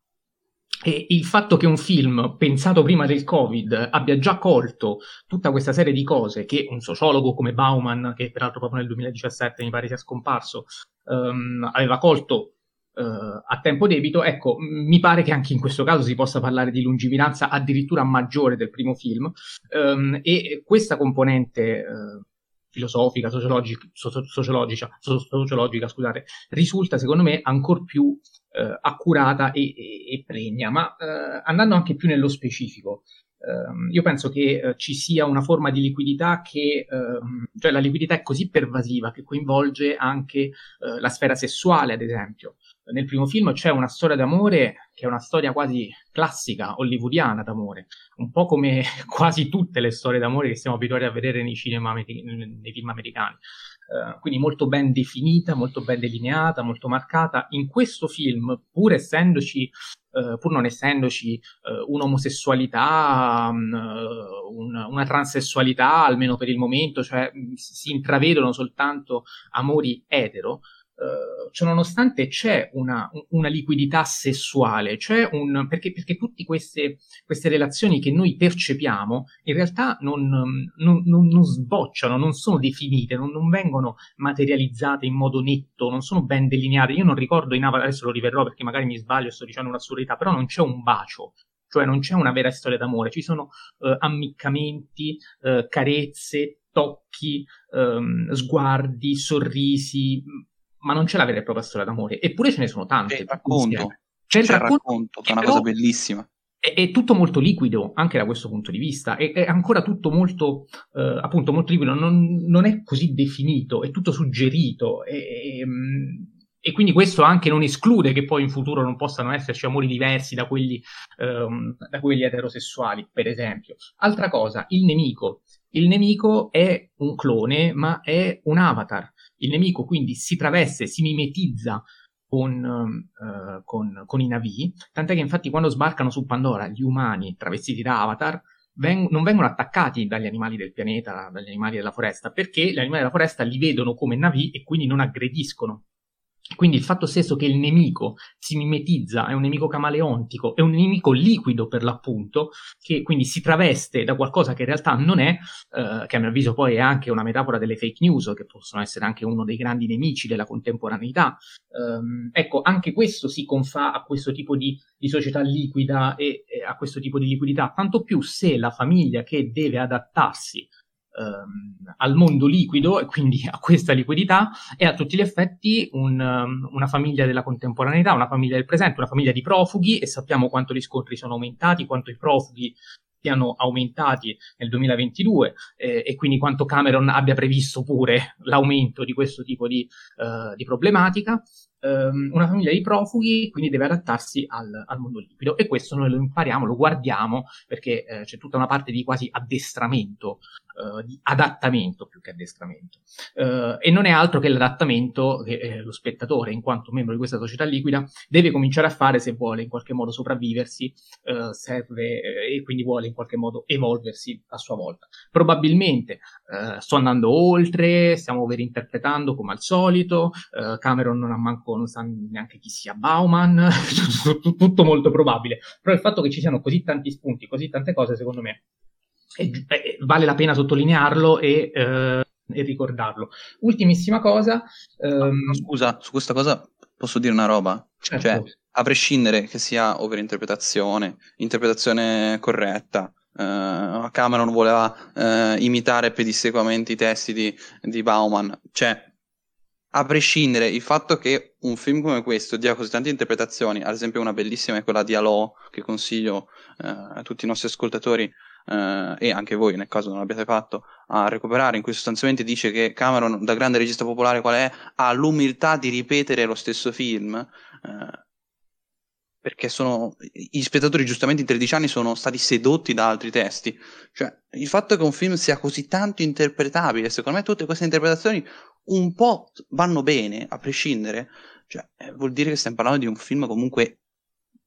E il fatto che un film pensato prima del Covid abbia già colto tutta questa serie di cose che un sociologo come Bauman, che peraltro proprio nel 2017 mi pare sia scomparso, um, aveva colto Uh, a tempo debito, ecco, mi pare che anche in questo caso si possa parlare di lungimiranza addirittura maggiore del primo film um, e questa componente uh, filosofica, sociologica, so- sociologica, so- sociologica scusate, risulta secondo me ancora più accurata e, e, e, pregna, ma andando anche più nello specifico. Ehm, io penso che ci sia una forma di liquidità che, ehm, cioè la liquidità è così pervasiva che coinvolge anche la sfera sessuale, ad esempio nel primo film c'è una storia d'amore che è una storia quasi classica, hollywoodiana d'amore, un po' come quasi tutte le storie d'amore che siamo abituati a vedere nei, cinema, nei film americani. Uh, quindi molto ben definita, molto ben delineata, molto marcata. In questo film, pur essendoci, uh, pur non essendoci uh, un'omosessualità, um, un, una transessualità, almeno per il momento, cioè si intravedono soltanto amori etero, Uh, ciononostante c'è una, una, liquidità sessuale, c'è un, perché, perché tutte queste, queste, relazioni che noi percepiamo in realtà non, non, non, non sbocciano, non sono definite, non, vengono materializzate in modo netto, non sono ben delineate. Io non ricordo in Avatar, adesso lo riverrò perché magari mi sbaglio sto dicendo un'assurdità, però non c'è un bacio, cioè non c'è una vera storia d'amore, ci sono uh, ammiccamenti, uh, carezze, tocchi, um, sguardi, sorrisi, ma non c'è la vera e propria storia d'amore. Eppure ce ne sono tante. C'è il racconto. C'è il racconto, racconto che è una cosa bellissima. È, è, tutto molto liquido anche da questo punto di vista. È, è ancora tutto molto, eh, appunto, molto liquido. Non, non, è così definito, è tutto suggerito. E, e, quindi questo anche non esclude che poi in futuro non possano esserci amori diversi da quelli, ehm, da quelli eterosessuali, per esempio. Altra cosa, il nemico. Il nemico è un clone, ma è un avatar il nemico quindi si traveste, si mimetizza con, uh, con, con, i Navi, tant'è che infatti quando sbarcano su Pandora gli umani travestiti da Avatar veng- non vengono attaccati dagli animali del pianeta, dagli animali della foresta, perché gli animali della foresta li vedono come Navi e quindi non aggrediscono. Quindi il fatto stesso che il nemico si mimetizza, è un nemico camaleontico, è un nemico liquido per l'appunto, che quindi si traveste da qualcosa che in realtà non è, eh, che a mio avviso poi è anche una metafora delle fake news, che possono essere anche uno dei grandi nemici della contemporaneità. Um, ecco, anche questo si confà a questo tipo di, di società liquida e, e a questo tipo di liquidità, tanto più se la famiglia che deve adattarsi ehm, al mondo liquido e quindi a questa liquidità è a tutti gli effetti un, um, una famiglia della contemporaneità, una famiglia del presente, una famiglia di profughi e sappiamo quanto gli scontri sono aumentati, quanto i profughi siano aumentati nel 2022 eh, e quindi quanto Cameron abbia previsto pure l'aumento di questo tipo di, uh, di problematica. Um, una famiglia di profughi quindi deve adattarsi al, al, mondo liquido e questo noi lo impariamo, lo guardiamo perché eh, c'è tutta una parte di quasi addestramento uh, di adattamento più che addestramento. Uh, e non è altro che l'adattamento che eh, lo spettatore, in quanto membro di questa società liquida, deve cominciare a fare se vuole in qualche modo sopravviversi, uh, serve e quindi vuole in qualche modo evolversi a sua volta. Probabilmente sto andando oltre, stiamo overinterpretando come al solito, Cameron non ha manco, non sa neanche chi sia Bauman, tutto molto probabile, però il fatto che ci siano così tanti spunti, così tante cose, secondo me, e, e, vale la pena sottolinearlo e, eh, e ricordarlo. Ultimissima cosa. Ehm... Scusa, su questa cosa posso dire una roba? Certo. Cioè, a prescindere che sia overinterpretazione, interpretazione corretta, Uh, Cameron voleva uh, imitare pedissequamente i testi di, di, Bauman. Cioè, a prescindere il fatto che un film come questo dia così tante interpretazioni, ad esempio una bellissima è quella di Alò, che consiglio uh, a tutti i nostri ascoltatori eh, e anche voi nel caso non l'abbiate fatto a recuperare in cui sostanzialmente dice che Cameron da grande regista popolare qual è ha l'umiltà di ripetere lo stesso film eh, perché sono, gli spettatori giustamente in 13 anni sono stati sedotti da altri testi. Cioè, il fatto che un film sia così tanto interpretabile, secondo me tutte queste interpretazioni un po' vanno bene, a prescindere, cioè, eh, vuol dire che stiamo parlando di un film comunque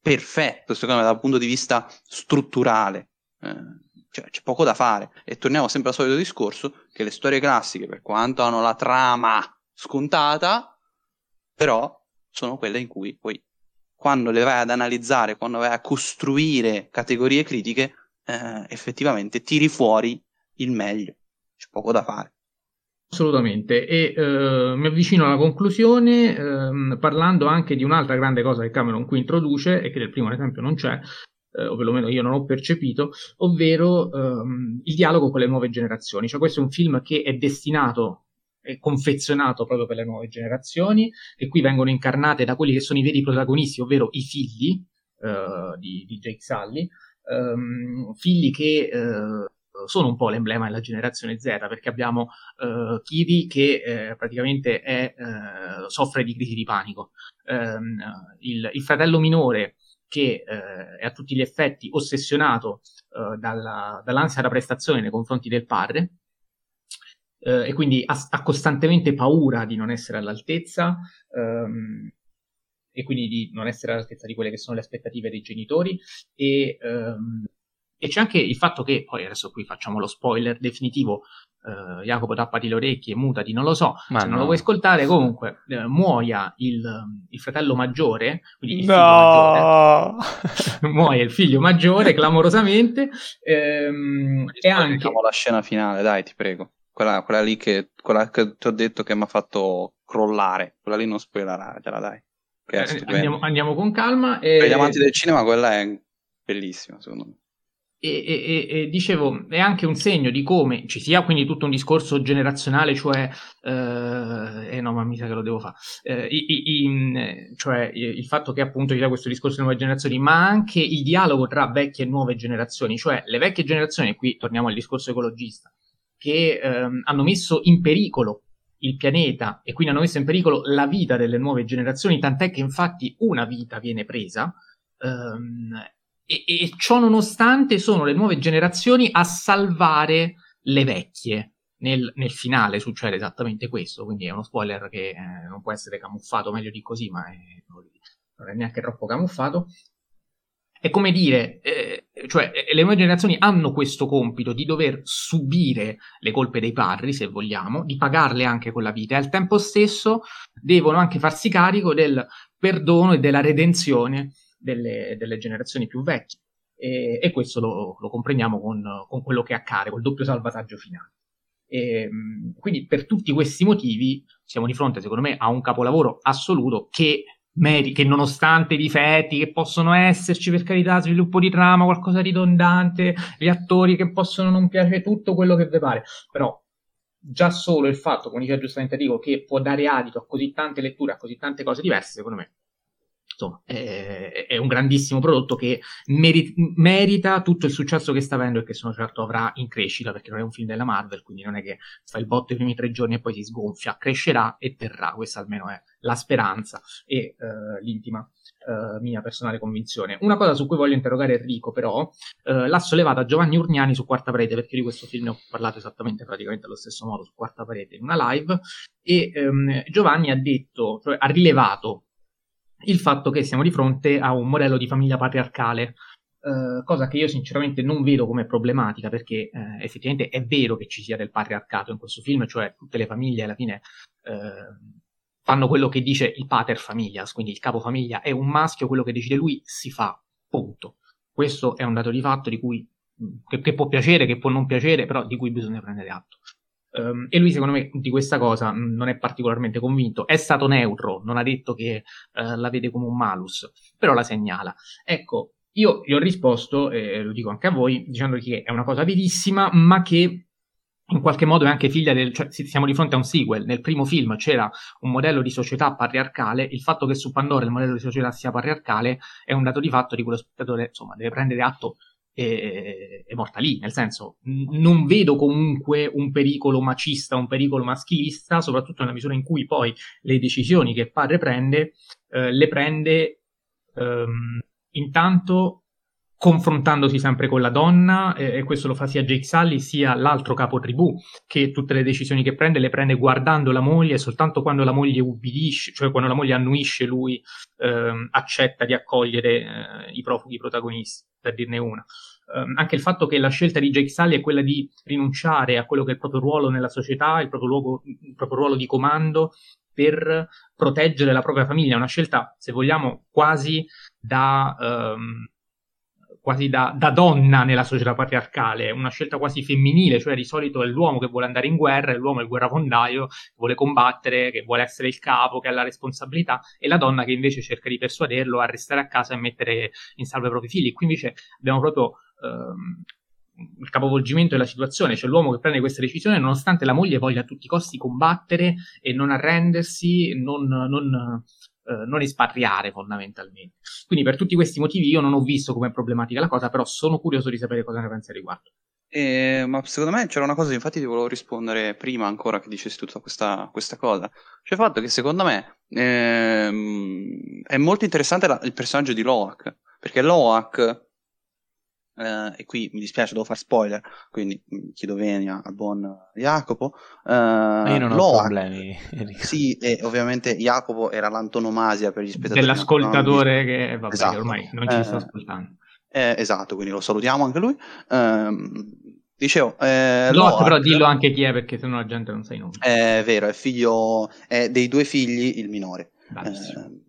perfetto, secondo me, dal punto di vista strutturale. Eh, cioè, c'è poco da fare. E torniamo sempre al solito discorso, che le storie classiche, per quanto hanno la trama scontata, però sono quelle in cui poi quando le vai ad analizzare, quando vai a costruire categorie critiche, eh, effettivamente tiri fuori il meglio. C'è poco da fare. Assolutamente, e eh, mi avvicino alla conclusione eh, parlando anche di un'altra grande cosa che Cameron qui introduce e che nel primo esempio non c'è, eh, o perlomeno io non ho percepito, ovvero ehm, il dialogo con le nuove generazioni. Cioè questo è un film che è destinato è confezionato proprio per le nuove generazioni, che qui vengono incarnate da quelli che sono i veri protagonisti, ovvero i figli uh, di, di, Jake Sully, um, figli che uh, sono un po' l'emblema della generazione Z, perché abbiamo uh, Kiri che eh, praticamente è, soffre di crisi di panico, um, il, il, fratello minore che è a tutti gli effetti ossessionato dalla, dall'ansia da prestazione nei confronti del padre, eh, e quindi ha, ha, costantemente paura di non essere all'altezza ehm, e quindi di non essere all'altezza di quelle che sono le aspettative dei genitori e, ehm, e c'è anche il fatto che, poi adesso qui facciamo lo spoiler definitivo, Uh, Jacopo tappati le orecchie, mutati, non lo so, Ma se no. non lo vuoi ascoltare, comunque uh, muoia il, il, fratello maggiore, quindi il no! figlio maggiore, muoia il figlio maggiore clamorosamente, ehm, e anche... la scena finale, dai, ti prego. Quella, quella lì che, quella che ti ho detto che mi ha fatto crollare. Quella lì non spoilerartela, dai. Eh, andiamo, andiamo, con calma. E... Per gli amanti del cinema quella è bellissima, secondo me. E, e, e, dicevo, è anche un segno di come ci sia quindi tutto un discorso generazionale, cioè, eh, eh no, ma mi sa che lo devo fare, eh, in, cioè il fatto che appunto ci sia questo discorso di nuove generazioni, ma anche il dialogo tra vecchie e nuove generazioni, cioè le vecchie generazioni, qui torniamo al discorso ecologista, che ehm, hanno messo in pericolo il pianeta e quindi hanno messo in pericolo la vita delle nuove generazioni, tant'è che infatti una vita viene presa. Ehm, e, e ciò nonostante sono le nuove generazioni a salvare le vecchie. Nel, nel, finale succede esattamente questo, quindi è uno spoiler che eh, non può essere camuffato meglio di così, ma è, non è neanche troppo camuffato. È come dire, eh, cioè le nuove generazioni hanno questo compito di dover subire le colpe dei padri, se vogliamo, di pagarle anche con la vita e al tempo stesso devono anche farsi carico del perdono e della redenzione delle, delle generazioni più vecchie. E, e questo lo, lo comprendiamo con, con, quello che accade, col doppio salvataggio finale. E, quindi per tutti questi motivi siamo di fronte, secondo me, a un capolavoro assoluto che che nonostante i difetti che possono esserci, per carità, sviluppo di trama, qualcosa ridondante, gli attori che possono non piacere, tutto quello che vi pare, però già solo il fatto, come diceva giustamente Enrico, che può dare adito a così tante letture, a così tante cose diverse, secondo me insomma, è, è, un grandissimo prodotto che meri- merita tutto il successo che sta avendo e che sono certo avrà in crescita, perché non è un film della Marvel, quindi non è che fa il botto i primi tre giorni e poi si sgonfia, crescerà e terrà, questa almeno è la speranza e uh, l'intima uh, mia personale convinzione. Una cosa su cui voglio interrogare Enrico, però, uh, l'ha sollevata Giovanni Urniani su Quarta Parete, perché di questo film ho parlato esattamente praticamente allo stesso modo su Quarta Parete in una live, e um, Giovanni ha detto, cioè ha rilevato il fatto che siamo di fronte a un modello di famiglia patriarcale, eh, cosa che io sinceramente non vedo come problematica, perché eh, effettivamente è vero che ci sia del patriarcato in questo film, cioè tutte le famiglie alla fine eh, fanno quello che dice il pater familias, quindi il capo famiglia è un maschio, quello che decide lui si fa, punto. Questo è un dato di fatto di cui, che, che può piacere, che può non piacere, però di cui bisogna prendere atto. Um, e lui, secondo me, di questa cosa non è particolarmente convinto. È stato neutro, non ha detto che uh, la vede come un malus, però la segnala. Ecco, io gli ho risposto, e lo dico anche a voi, dicendo che è una cosa verissima, ma che in qualche modo è anche figlia del. cioè siamo di fronte a un sequel. Nel primo film c'era un modello di società patriarcale. Il fatto che su Pandora il modello di società sia patriarcale è un dato di fatto di cui lo spettatore insomma deve prendere atto è, è, morta lì, nel senso non vedo comunque un pericolo macista, un pericolo maschilista, soprattutto nella misura in cui poi le decisioni che il padre prende, eh, le prende ehm, intanto confrontandosi sempre con la donna, eh, e questo lo fa sia Jake Sully sia l'altro capo tribù, che tutte le decisioni che prende le prende guardando la moglie, e soltanto quando la moglie ubbidisce, cioè quando la moglie annuisce, lui ehm, accetta di accogliere eh, i profughi protagonisti, per dirne una. Um, anche il fatto che la scelta di Jake Sully è quella di rinunciare a quello che è il proprio ruolo nella società, il proprio, luogo, il proprio ruolo di comando, per proteggere la propria famiglia, una scelta, se vogliamo, quasi da, um, quasi da, da, donna nella società patriarcale, una scelta quasi femminile, cioè di solito è l'uomo che vuole andare in guerra, è l'uomo il guerrafondaio, che vuole combattere, che vuole essere il capo, che ha la responsabilità, e la donna che invece cerca di persuaderlo a restare a casa e mettere in salvo i propri figli. Qui invece abbiamo proprio ehm, il capovolgimento della situazione, cioè l'uomo che prende questa decisione nonostante la moglie voglia a tutti i costi combattere e non arrendersi, non, non eh, non espatriare fondamentalmente. Quindi per tutti questi motivi io non ho visto come problematica la cosa, però sono curioso di sapere cosa ne pensi a riguardo. Eh, ma secondo me c'era una cosa, infatti ti volevo rispondere prima ancora che dicessi tutta questa, questa cosa. Cioè il fatto che secondo me ehm, è molto interessante la, il personaggio di Loak, perché Loak Uh, e qui mi dispiace, devo fare spoiler, quindi mm, chiedo venia al buon Jacopo. Uh, io non ho Loac, problemi. sì, e ovviamente Jacopo era l'antonomasia per gli spettatori. Dell'ascoltatore no? che vabbè, esatto. ormai non ci uh, sta ascoltando. Eh, esatto, quindi lo salutiamo anche lui. Uh, dicevo, eh, Loac, però dillo anche chi è perché sennò la gente non sa i nomi. È vero, è figlio è dei due figli, il minore. Eh,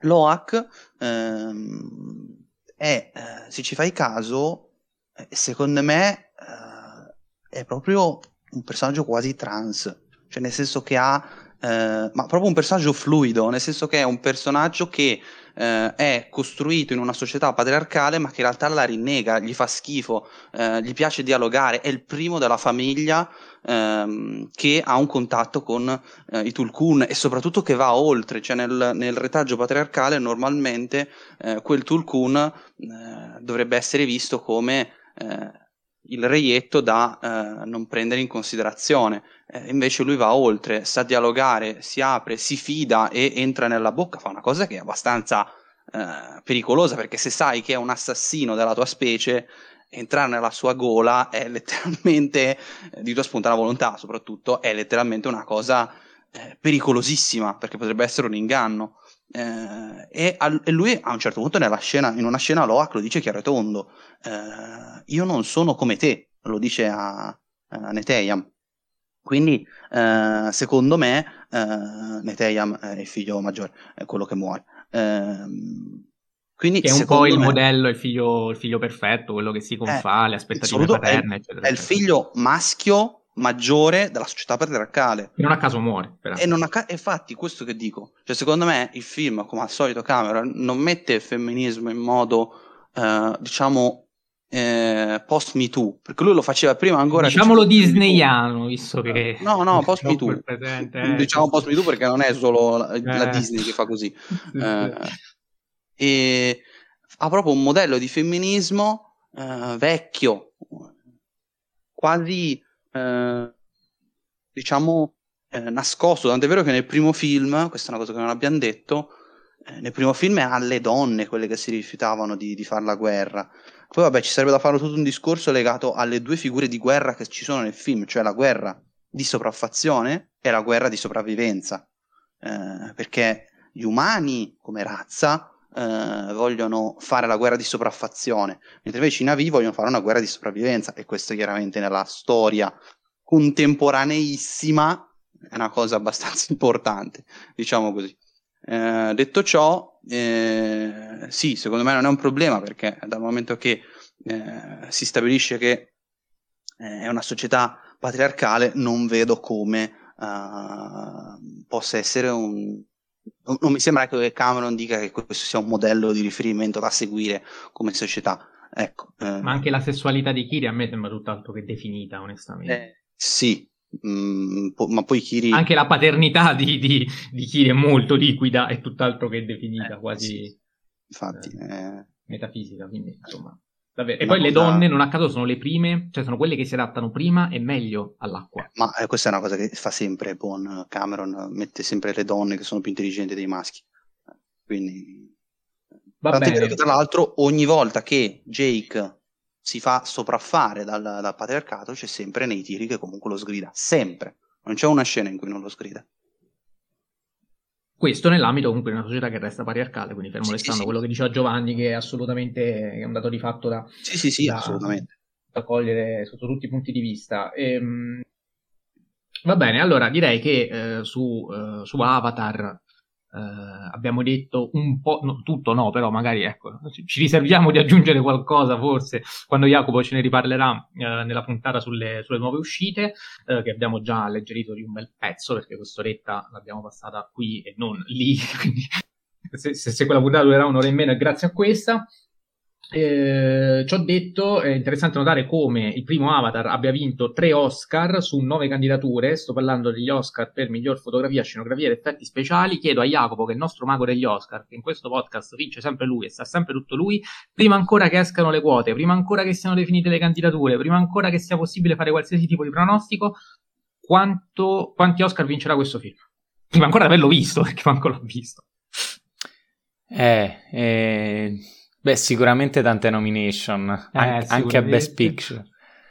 Loac ehm, è, eh, se ci fai caso, eh, secondo me eh, è proprio un personaggio quasi trans, cioè nel senso che ha, eh, ma proprio un personaggio fluido, nel senso che è un personaggio che eh, è costruito in una società patriarcale ma che in realtà la rinnega, gli fa schifo, eh, gli piace dialogare, è il primo della famiglia ehm, che ha un contatto con eh, i Tulkun e soprattutto che va oltre, cioè nel, nel retaggio patriarcale normalmente eh, quel Tulkun eh, dovrebbe essere visto come eh, il reietto da non prendere in considerazione. Eh, invece lui va oltre, sa dialogare, si apre, si fida e entra nella bocca, fa una cosa che è abbastanza eh, pericolosa perché se sai che è un assassino della tua specie, entrare nella sua gola è letteralmente, eh, di tua spontanea volontà soprattutto, è letteralmente una cosa eh, pericolosissima perché potrebbe essere un inganno. Eh, e, al, e, lui a un certo punto nella scena, in una scena Loak lo dice chiaro e tondo, eh, io non sono come te, lo dice a, a Neteyam. Quindi, eh, secondo me, eh, Neteyam è il figlio maggiore, è quello che muore. Eh, quindi, che è un po' il me, modello, il figlio, il figlio, perfetto, quello che si confà, eh, le aspettative paterne, è, eccetera. È il figlio maschio maggiore della società patriarcale. E non a caso muore. Però. E non a ca- infatti, questo che dico. Cioè, secondo me, il film, come al solito Cameron, non mette il femminismo in modo, eh, diciamo, eh, post Me Too, perché lui lo faceva prima ancora. Diciamolo disneyiano, visto che. No, no, post Me Too. Presente, eh. Diciamo post Me Too perché non è solo la, la eh. Disney che fa così. Eh, e ha proprio un modello di femminismo eh, vecchio, quasi diciamo nascosto. Tant'è vero che nel primo film, questa è una cosa che non abbiamo detto, nel primo film è alle donne quelle che si rifiutavano di, di fare la guerra. Poi vabbè, ci sarebbe da fare tutto un discorso legato alle due figure di guerra che ci sono nel film, cioè la guerra di sopraffazione e la guerra di sopravvivenza. Eh, perché gli umani come razza eh, vogliono fare la guerra di sopraffazione, mentre invece i navi vogliono fare una guerra di sopravvivenza e questo chiaramente nella storia contemporaneissima è una cosa abbastanza importante, diciamo così. Eh, detto ciò, eh, sì, secondo me non è un problema perché dal momento che eh, si stabilisce che eh, è una società patriarcale, non vedo come uh, possa essere un... Non mi sembra che Cameron dica che questo sia un modello di riferimento da seguire come società. Ecco, eh. Ma anche la sessualità di Kiri a me sembra tutt'altro che definita, onestamente. Eh, sì, Mm, po- ma poi Kiri... Anche la paternità di, di, di, Kiri è molto liquida e tutt'altro che definita, eh, quasi sì. Infatti, eh, eh... metafisica, quindi insomma... Davvero. E poi cosa... le donne, non a caso, sono le prime, cioè sono quelle che si adattano prima e meglio all'acqua. Ma eh, questa è una cosa che fa sempre Bon Cameron, mette sempre le donne che sono più intelligenti dei maschi. Quindi Va Tant'è bene. che, tra l'altro, ogni volta che Jake si fa sopraffare dal, dal patriarcato, c'è sempre nei tiri che comunque lo sgrida. Sempre. Non c'è una scena in cui non lo sgrida. Questo nell'ambito comunque di una società che resta patriarcale, quindi fermo Sì, restando sì, sì. quello che diceva Giovanni, che è assolutamente è un dato di fatto da, Sì, sì, sì, Da- assolutamente. da cogliere sotto tutti i punti di vista. Ehm, va bene, allora direi che eh, su, eh, su Avatar eh, abbiamo detto un po', no, tutto no, però magari ecco, ci- riserviamo di aggiungere qualcosa forse quando Jacopo ce ne riparlerà eh, nella puntata sulle, sulle nuove uscite, eh, che abbiamo già alleggerito di un bel pezzo, perché quest'oretta l'abbiamo passata qui e non lì, quindi se, se- se quella puntata durerà un'ora in meno è grazie a questa. Eh, ci ho detto, è interessante notare come il primo Avatar abbia vinto tre Oscar su nove candidature. Sto parlando degli Oscar per miglior fotografia, scenografia ed effetti speciali. Chiedo a Jacopo, che è il nostro mago degli Oscar, che in questo podcast vince sempre lui e sa sempre tutto lui, prima ancora che escano le quote, prima ancora che siano definite le candidature, prima ancora che sia possibile fare qualsiasi tipo di pronostico, quanto, quanti Oscar vincerà questo film? Prima ancora di averlo visto, perché manco l'ho visto. Eh, eh, beh, sicuramente tante nomination, an- anche a. Best Picture.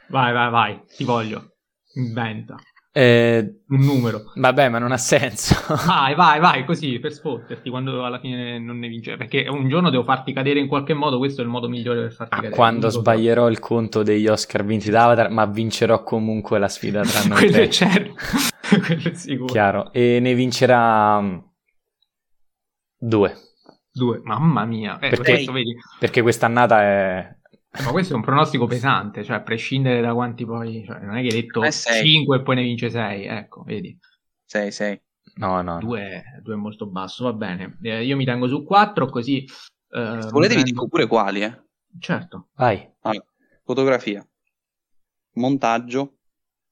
Vai, vai, vai, ti voglio. Inventa Eh, un numero. vabbè, ma non ha senso. Vai, vai, vai, così per sfotterti quando alla fine non ne vince. Perché un giorno devo farti cadere in qualche modo. Questo è il modo migliore per farti Ah, cadere. Quando sbaglierò il conto degli Oscar vinti da Avatar, ma vincerò comunque la sfida tra noi Quello è certo. Quello è sicuro. Chiaro. E ne vincerà mm, due, Due, mamma mia. Eh, Perché- questo, vedi, perché quest'annata è... ma questo è un pronostico pesante. Cioè, a prescindere da quanti poi. Cioè, non è che hai detto Eh, sei. 5 e poi ne vince 6. Ecco, vedi. 6, 6. No, no. no. Due, due è molto basso. Va bene. Eh, io mi tengo su 4, così. eh, Se volete vi prendo- dico pure quali, eh. Certo. Vai. Fotografia, montaggio,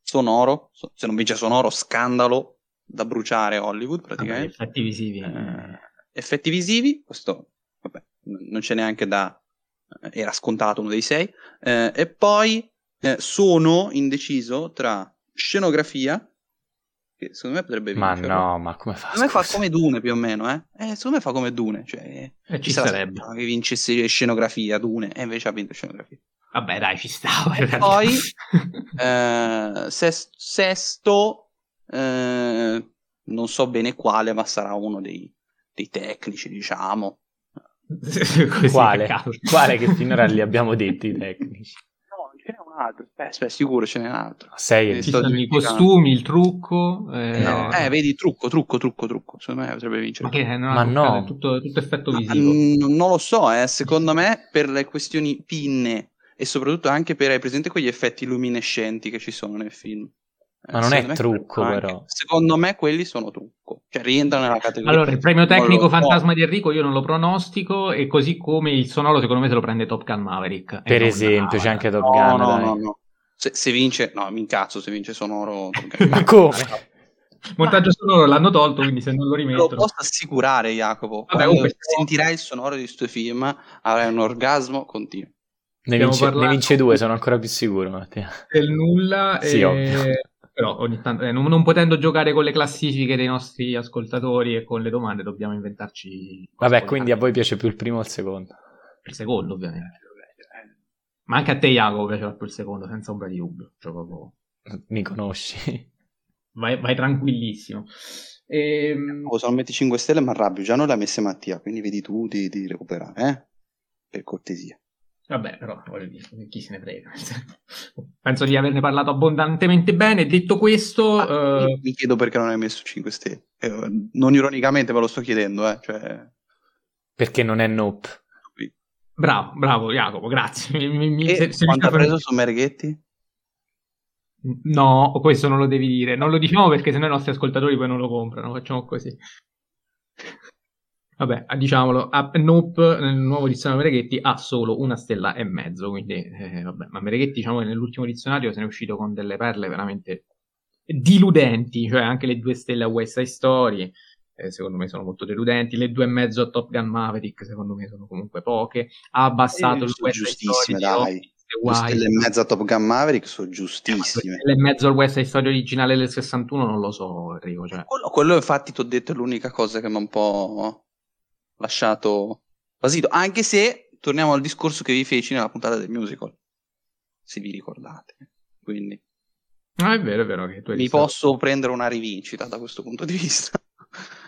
sonoro, so- se non vince sonoro, scandalo da bruciare Hollywood praticamente. effetti visivi. Eh, effetti visivi, questo vabbè, non c'è neanche da... eh, era scontato uno dei sei. Eh, e poi eh, sono indeciso tra scenografia, che secondo me potrebbe Ma vincere. no, ma come fa? Secondo me fa come Dune più o meno, eh? eh secondo me fa come Dune, cioè... Eh, ci sarebbe. che vincesse scenografia Dune, e invece ha vinto scenografia. Vabbè, dai, ci stava. E poi eh, ses- sesto, eh, non so bene quale, ma sarà uno dei, dei tecnici, diciamo. Così, Quale? Quale che finora li abbiamo detti i tecnici? No, ce n'è un altro. Aspetta, aspetta, sicuro ce n'è un altro. Sei Sì, Ci sono i costumi, il trucco. Eh, No. Eh, vedi, trucco, trucco, trucco, trucco. Secondo me potrebbe vincere. Ma che non Ma no. è tutto, tutto effetto Ma, visivo. mm, non lo so, eh. secondo me per le questioni pinne e soprattutto anche per hai presente quegli effetti luminescenti che ci sono nel film. Ma non è trucco, anche- però. Secondo me quelli sono trucco, cioè rientrano nella categoria. Allora, il premio tecnico lo. Fantasma di Enrico io non lo pronostico e così come il sonoro secondo me se lo prende Top Gun Maverick. Per esempio, c'è anche Top No, Gun. no, dai. no, no. Se, se vince, no, mi incazzo se vince sonoro. Ma come? Montaggio sonoro l'hanno tolto, quindi se non lo Te lo rimettono. posso assicurare, Jacopo. Vabbè, comunque, sentirai il sonoro di questo film, avrai un orgasmo continuo. Ne vince, ne vince due, sono ancora più sicuro, Mattia. del nulla. Sì, e- ovvio. Però ogni tanto, eh, non, non potendo giocare con le classifiche dei nostri ascoltatori e con le domande, dobbiamo inventarci. Vabbè, quindi a voi piace più il primo o il secondo? Il secondo, ovviamente. Ma anche a te, Jacopo, piaceva più il secondo, senza ombra di dubbio. Cioè, proprio- Mi conosci? vai, vai tranquillissimo. Ehm, Oh, metti 5 stelle mi arrabbio, già non le ha messe Mattia, quindi vedi tu di, di recuperare, eh? Per cortesia. Vabbè, però voglio dire, chi se ne frega. Penso di averne parlato abbondantemente bene. Detto questo, Ah, eh, mi- chiedo perché non hai messo 5 stelle. Eh, non ironicamente me lo sto chiedendo, eh? Cioè, Perché non è Nope. bravo, bravo Jacopo, grazie. Mi- mi- mi- e se- se quanto ha preso su Merghetti? No, questo non lo devi dire. Non lo diciamo perché sennò i nostri ascoltatori poi non lo comprano. Facciamo così. Vabbè, diciamolo, a Nope nel nuovo dizionario Mereghetti ha solo una stella e mezzo, quindi eh, vabbè, ma Mereghetti diciamo che nell'ultimo dizionario se ne è uscito con delle perle veramente diludenti, cioè anche le due stelle a West Side Story, eh, secondo me sono molto deludenti, le due e mezzo a Top Gun Maverick secondo me sono comunque poche, ha abbassato Eh, il West Side Story dai. Due stelle e mezza a Top Gun Maverick sono Eh, giustissime. due stelle e mezzo al West Side Story originale del 61 non lo so Enrico, cioè. Quello, quello infatti ti ho detto è l'unica cosa che mi ha un po' lasciato basito, anche se torniamo al discorso che vi feci nella puntata del musical, se vi ricordate. Quindi Ah, è vero, è vero che tu hai mi visto- posso prendere una rivincita da questo punto di vista.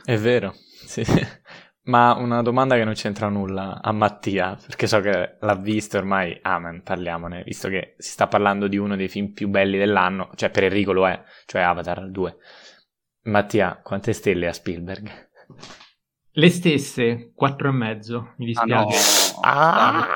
È vero, sì. Ma una domanda che non c'entra nulla a Mattia, perché so che l'ha visto ormai, amen, parliamone, visto che si sta parlando di uno dei film più belli dell'anno, cioè per Enrico lo è, cioè Avatar 2. Mattia, quante stelle a Spielberg? Le stesse, quattro e mezzo, mi Ah no, dispiace. Ah!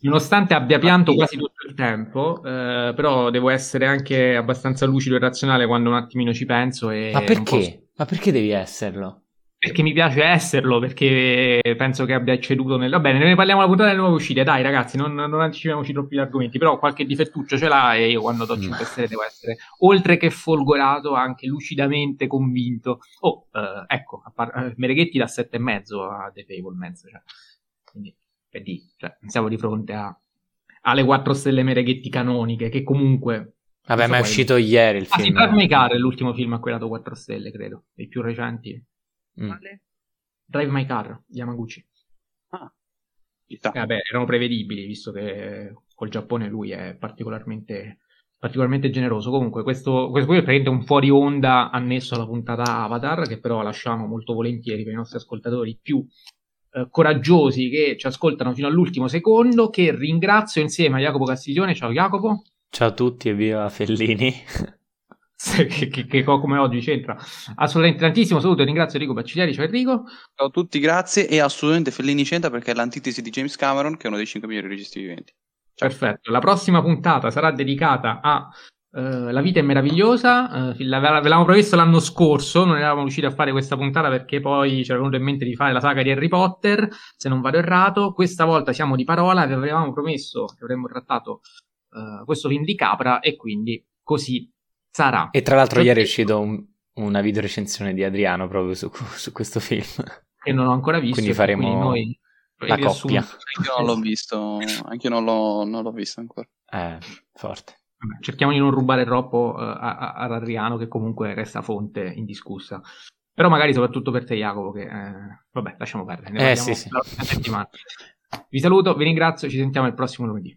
Nonostante abbia pianto quasi tutto il tempo, eh, però devo essere anche abbastanza lucido e razionale quando un attimino ci penso. E Ma non posso- perché? Ma perché devi esserlo? Perché mi piace esserlo, perché penso che abbia ecceduto nel... Va bene, ne parliamo alla puntata delle nuove uscite, dai ragazzi, non, non anticipiamoci troppi gli argomenti, però qualche difettuccio ce l'ha e io quando do Mm. 5 stelle devo essere, oltre che folgorato, anche lucidamente convinto. Oh, eh, ecco, a par- eh, Mereghetti da 7,5 a The Fablemans, cioè, quindi, per di, cioè, siamo di fronte a, alle 4 stelle Mereghetti canoniche, che comunque... Vabbè, so ma è uscito ieri il Ah sì, film. Drive My Car è l'ultimo film a cui ha dato 4 stelle, credo, dei più recenti. Mm. Drive My Car, Yamaguchi. Ah. Eh, vabbè, erano prevedibili, visto che col Giappone lui è particolarmente, particolarmente generoso. Comunque, questo, questo qui è praticamente un fuori onda annesso alla puntata Avatar, che però lasciamo molto volentieri per i nostri ascoltatori più eh, coraggiosi che ci ascoltano fino all'ultimo secondo, che ringrazio insieme a Jacopo Castiglione. Ciao Jacopo. Ciao a tutti e viva Fellini. che, che- che come oggi c'entra assolutamente tantissimo. Saluto e ringrazio Enrico Bacciglieri. Ciao Enrico. Ciao a tutti, grazie. E assolutamente Fellini Centa perché è l'antitesi di James Cameron, che è uno dei 5 migliori registi viventi. Ciao. Perfetto, la prossima puntata sarà dedicata a eh, La vita è meravigliosa. eh, la- ve l'avevamo promesso l'anno scorso, non eravamo riusciti a fare questa puntata perché poi ci era venuto in mente di fare la saga di Harry Potter, se non vado errato. Questa volta siamo di parola, vi avevamo promesso che avremmo trattato eh, questo film di Capra e quindi così sarà. E tra l'altro ieri è uscito un- una video recensione di Adriano proprio su, su questo film. Che non ho ancora visto. Quindi faremo noi la riassunto- coppia. Anche io non l'ho visto, anche io non l'ho, non l'ho visto ancora. Eh, forte. Vabbè, cerchiamo di non rubare troppo a- a- ad Adriano, che comunque resta fonte indiscussa. Però magari soprattutto per te, Jacopo, che eh, vabbè, lasciamo perdere. Ne Eh, sì, sì. Vi saluto, vi ringrazio, ci sentiamo il prossimo lunedì.